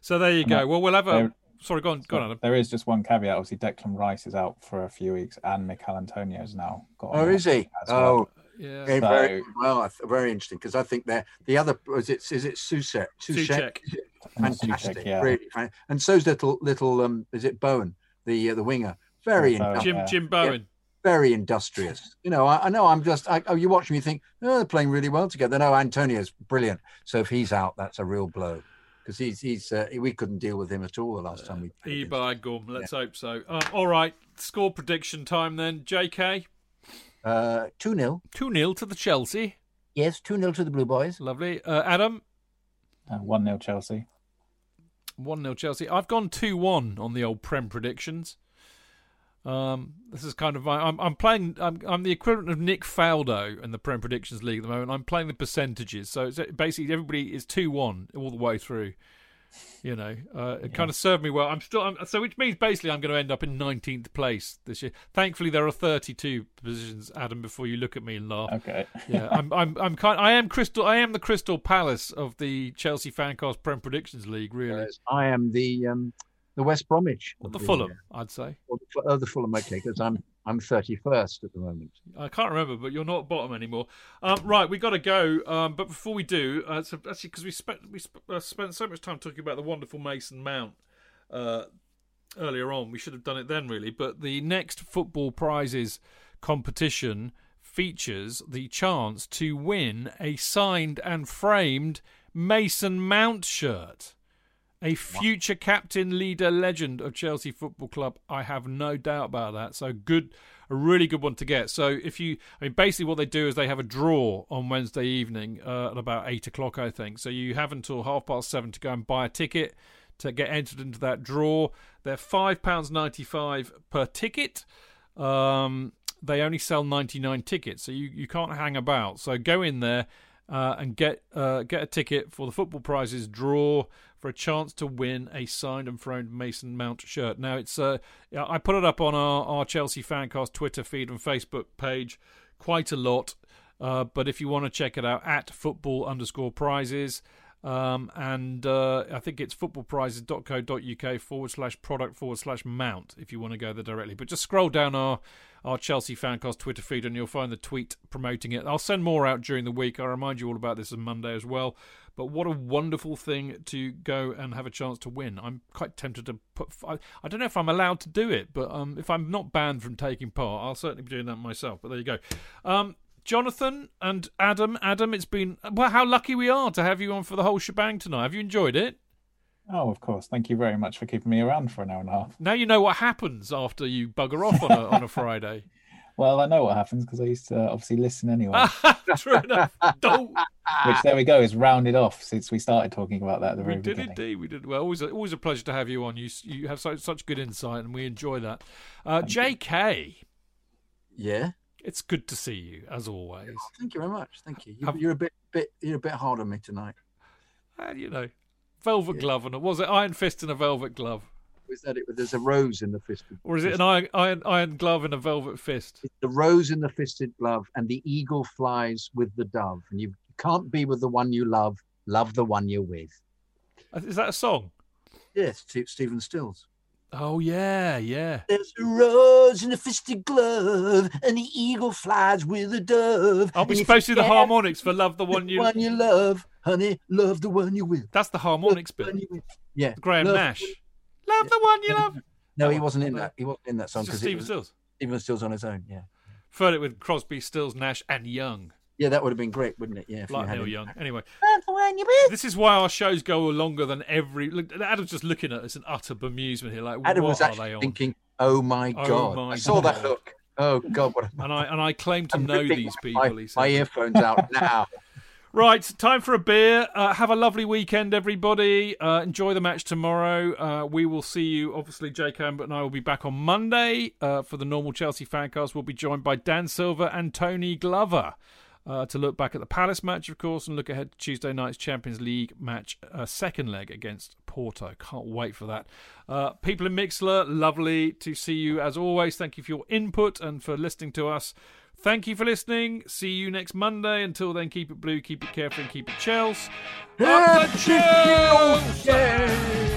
So there you go. that- Well, we'll have a. there- Sorry, go on, go on, Adam. There is just one caveat. Obviously, Declan Rice is out for a few weeks, and Michail Antonio's now got. Oh, is he? as well. Oh, Yeah. okay, So- very well. Very interesting because I think they're the other. Is it? Is it Susek? Soucek. Is it Soucek, Fantastic, yeah. really. And so's little little. Um, is it Bowen, the uh, the winger? Very Yeah, Bowen. Jim Yeah. Jim Bowen. Very industrious. You know, I, I know. I'm just. I, oh, you watch me think. Oh, they're playing really well together. No, Antonio's brilliant. So if he's out, that's a real blow because he's he's. Uh, we couldn't deal with him at all the last time we. played E against by gum. Let's hope so. Um, all right. Score prediction time then. JK. Uh, 2 0. 2 0 to the Chelsea. Yes, 2 0 to the Blue Boys. Lovely. Uh, Adam. Uh, One 0 Chelsea. 1 0 Chelsea. I've gone 2 1 on the old Prem predictions. Um, this is kind of my. I'm, I'm playing. I'm, I'm the equivalent of Nick Faldo in the Prem Predictions League at the moment. I'm playing the percentages. So it's basically everybody is 2 1 all the way through. You know, uh, it kind of served me well. I'm still. I'm, so which means basically I'm going to end up in 19th place this year. Thankfully, there are 32 positions, Adam. Before you look at me and laugh. Okay. yeah, I'm, I'm, I'm kind. I am crystal. I am the Crystal Palace of the Chelsea Fancast Prem Predictions League. Really, Whereas I am the um, the West Bromwich. Or the the, Fulham, uh, I'd say. or the, oh, the Fulham, okay, because I'm I'm 31st at the moment. I can't remember, but you're not bottom anymore. Um, right, we got to go. Um, but before we do, uh, so actually, because we spent we sp- uh, spent so much time talking about the wonderful Mason Mount uh, earlier on, we should have done it then, really. But the next football prizes competition features the chance to win a signed and framed Mason Mount shirt. A future captain, leader, legend of Chelsea Football Club. I have no doubt about that. So good, a really good one to get. So if you, I mean, basically what they do is they have a draw on Wednesday evening uh, at about eight o'clock, I think. So you have until half past seven to go and buy a ticket to get entered into that draw. They're five pounds ninety-five per ticket. Um, they only sell ninety-nine tickets, so you, you can't hang about. So go in there uh, and get uh, get a ticket for the football prizes draw for a chance to win a signed and framed Mason Mount shirt. Now it's uh, I put it up on our, our Chelsea Fancast Twitter feed and Facebook page quite a lot. Uh, but if you want to check it out at football underscore prizes. Um, and uh, I think it's footballprizes.co.uk forward slash product forward slash mount if you want to go there directly. But just scroll down our, our Chelsea Fancast Twitter feed and you'll find the tweet promoting it. I'll send more out during the week. I'll remind you all about this on Monday as well. But what a wonderful thing to go and have a chance to win. I'm quite tempted to put. I, I don't know if I'm allowed to do it, but um, if I'm not banned from taking part, I'll certainly be doing that myself. But there you go. Um, Jonathan and Adam. Adam, it's been well. How lucky we are to have you on for the whole shebang tonight. Have you enjoyed it? Oh, of course. Thank you very much for keeping me around for an hour and a half. Now you know what happens after you bugger off on a on a Friday. Well, I know what happens because I used to obviously listen anyway. True enough. Don't. Which there we go is rounded off since we started talking about that at the We did beginning. indeed. We did well. Always, a, always a pleasure to have you on. You you have such such good insight, and we enjoy that. Uh, J.K. Yeah. It's good to see you as always. Thank you very much. Thank you. You're, Have- you're a bit, bit, you're a bit hard on me tonight. And you know, velvet glove and was it iron fist and a velvet glove, Was that it? There's a rose in the fisted. or is it an iron iron, iron glove and a velvet fist? It's the rose in the fisted glove, and the eagle flies with the dove. And you can't be with the one you love. Love the one you're with. Uh, is that a song? Yes, Ste- Stephen Stills. Oh yeah, yeah. There's a rose in a fisted glove, and the eagle flies with a dove. Aren't we supposed to do the harmonics for "Love the One the You"? one you love, honey, love the one you with. That's the harmonics the bit. one. Yeah, Graham Love- Nash. Love the one you love. No, he oh, wasn't in that. He wasn't in that song because Stephen Stills. Stephen Stills on his own. Yeah, Preferred it with Crosby, Stills, Nash, and Young. Yeah, that would have been great, wouldn't it? Yeah, if you Like had Neil him. Young. Anyway, Love the one you with. this is why our shows go longer than every. Look, Adam's just looking at us in utter bemusement here. Like, Adam what was are actually they on? thinking, "Oh my Oh god!" my I saw that God. look. Oh god, what a And I and I claim to I'm know ripping these my- people. He My earphones out now. Right, time for a beer. Uh, have a lovely weekend, everybody. Uh, enjoy the match tomorrow. Uh, we will see you. Obviously, Jake Ambert and I will be back on Monday uh, for the normal Chelsea fancast. We'll be joined by Dan Silver and Tony Glover. Uh, to look back at the Palace match, of course, and look ahead to Tuesday night's Champions League match, uh, second leg against Porto. Can't wait for that. Uh, people in Mixlr, lovely to see you as always. Thank you for your input and for listening to us. Thank you for listening. See you next Monday. Until then, keep it blue, keep it carefree, and keep it Chels. Up the Chels!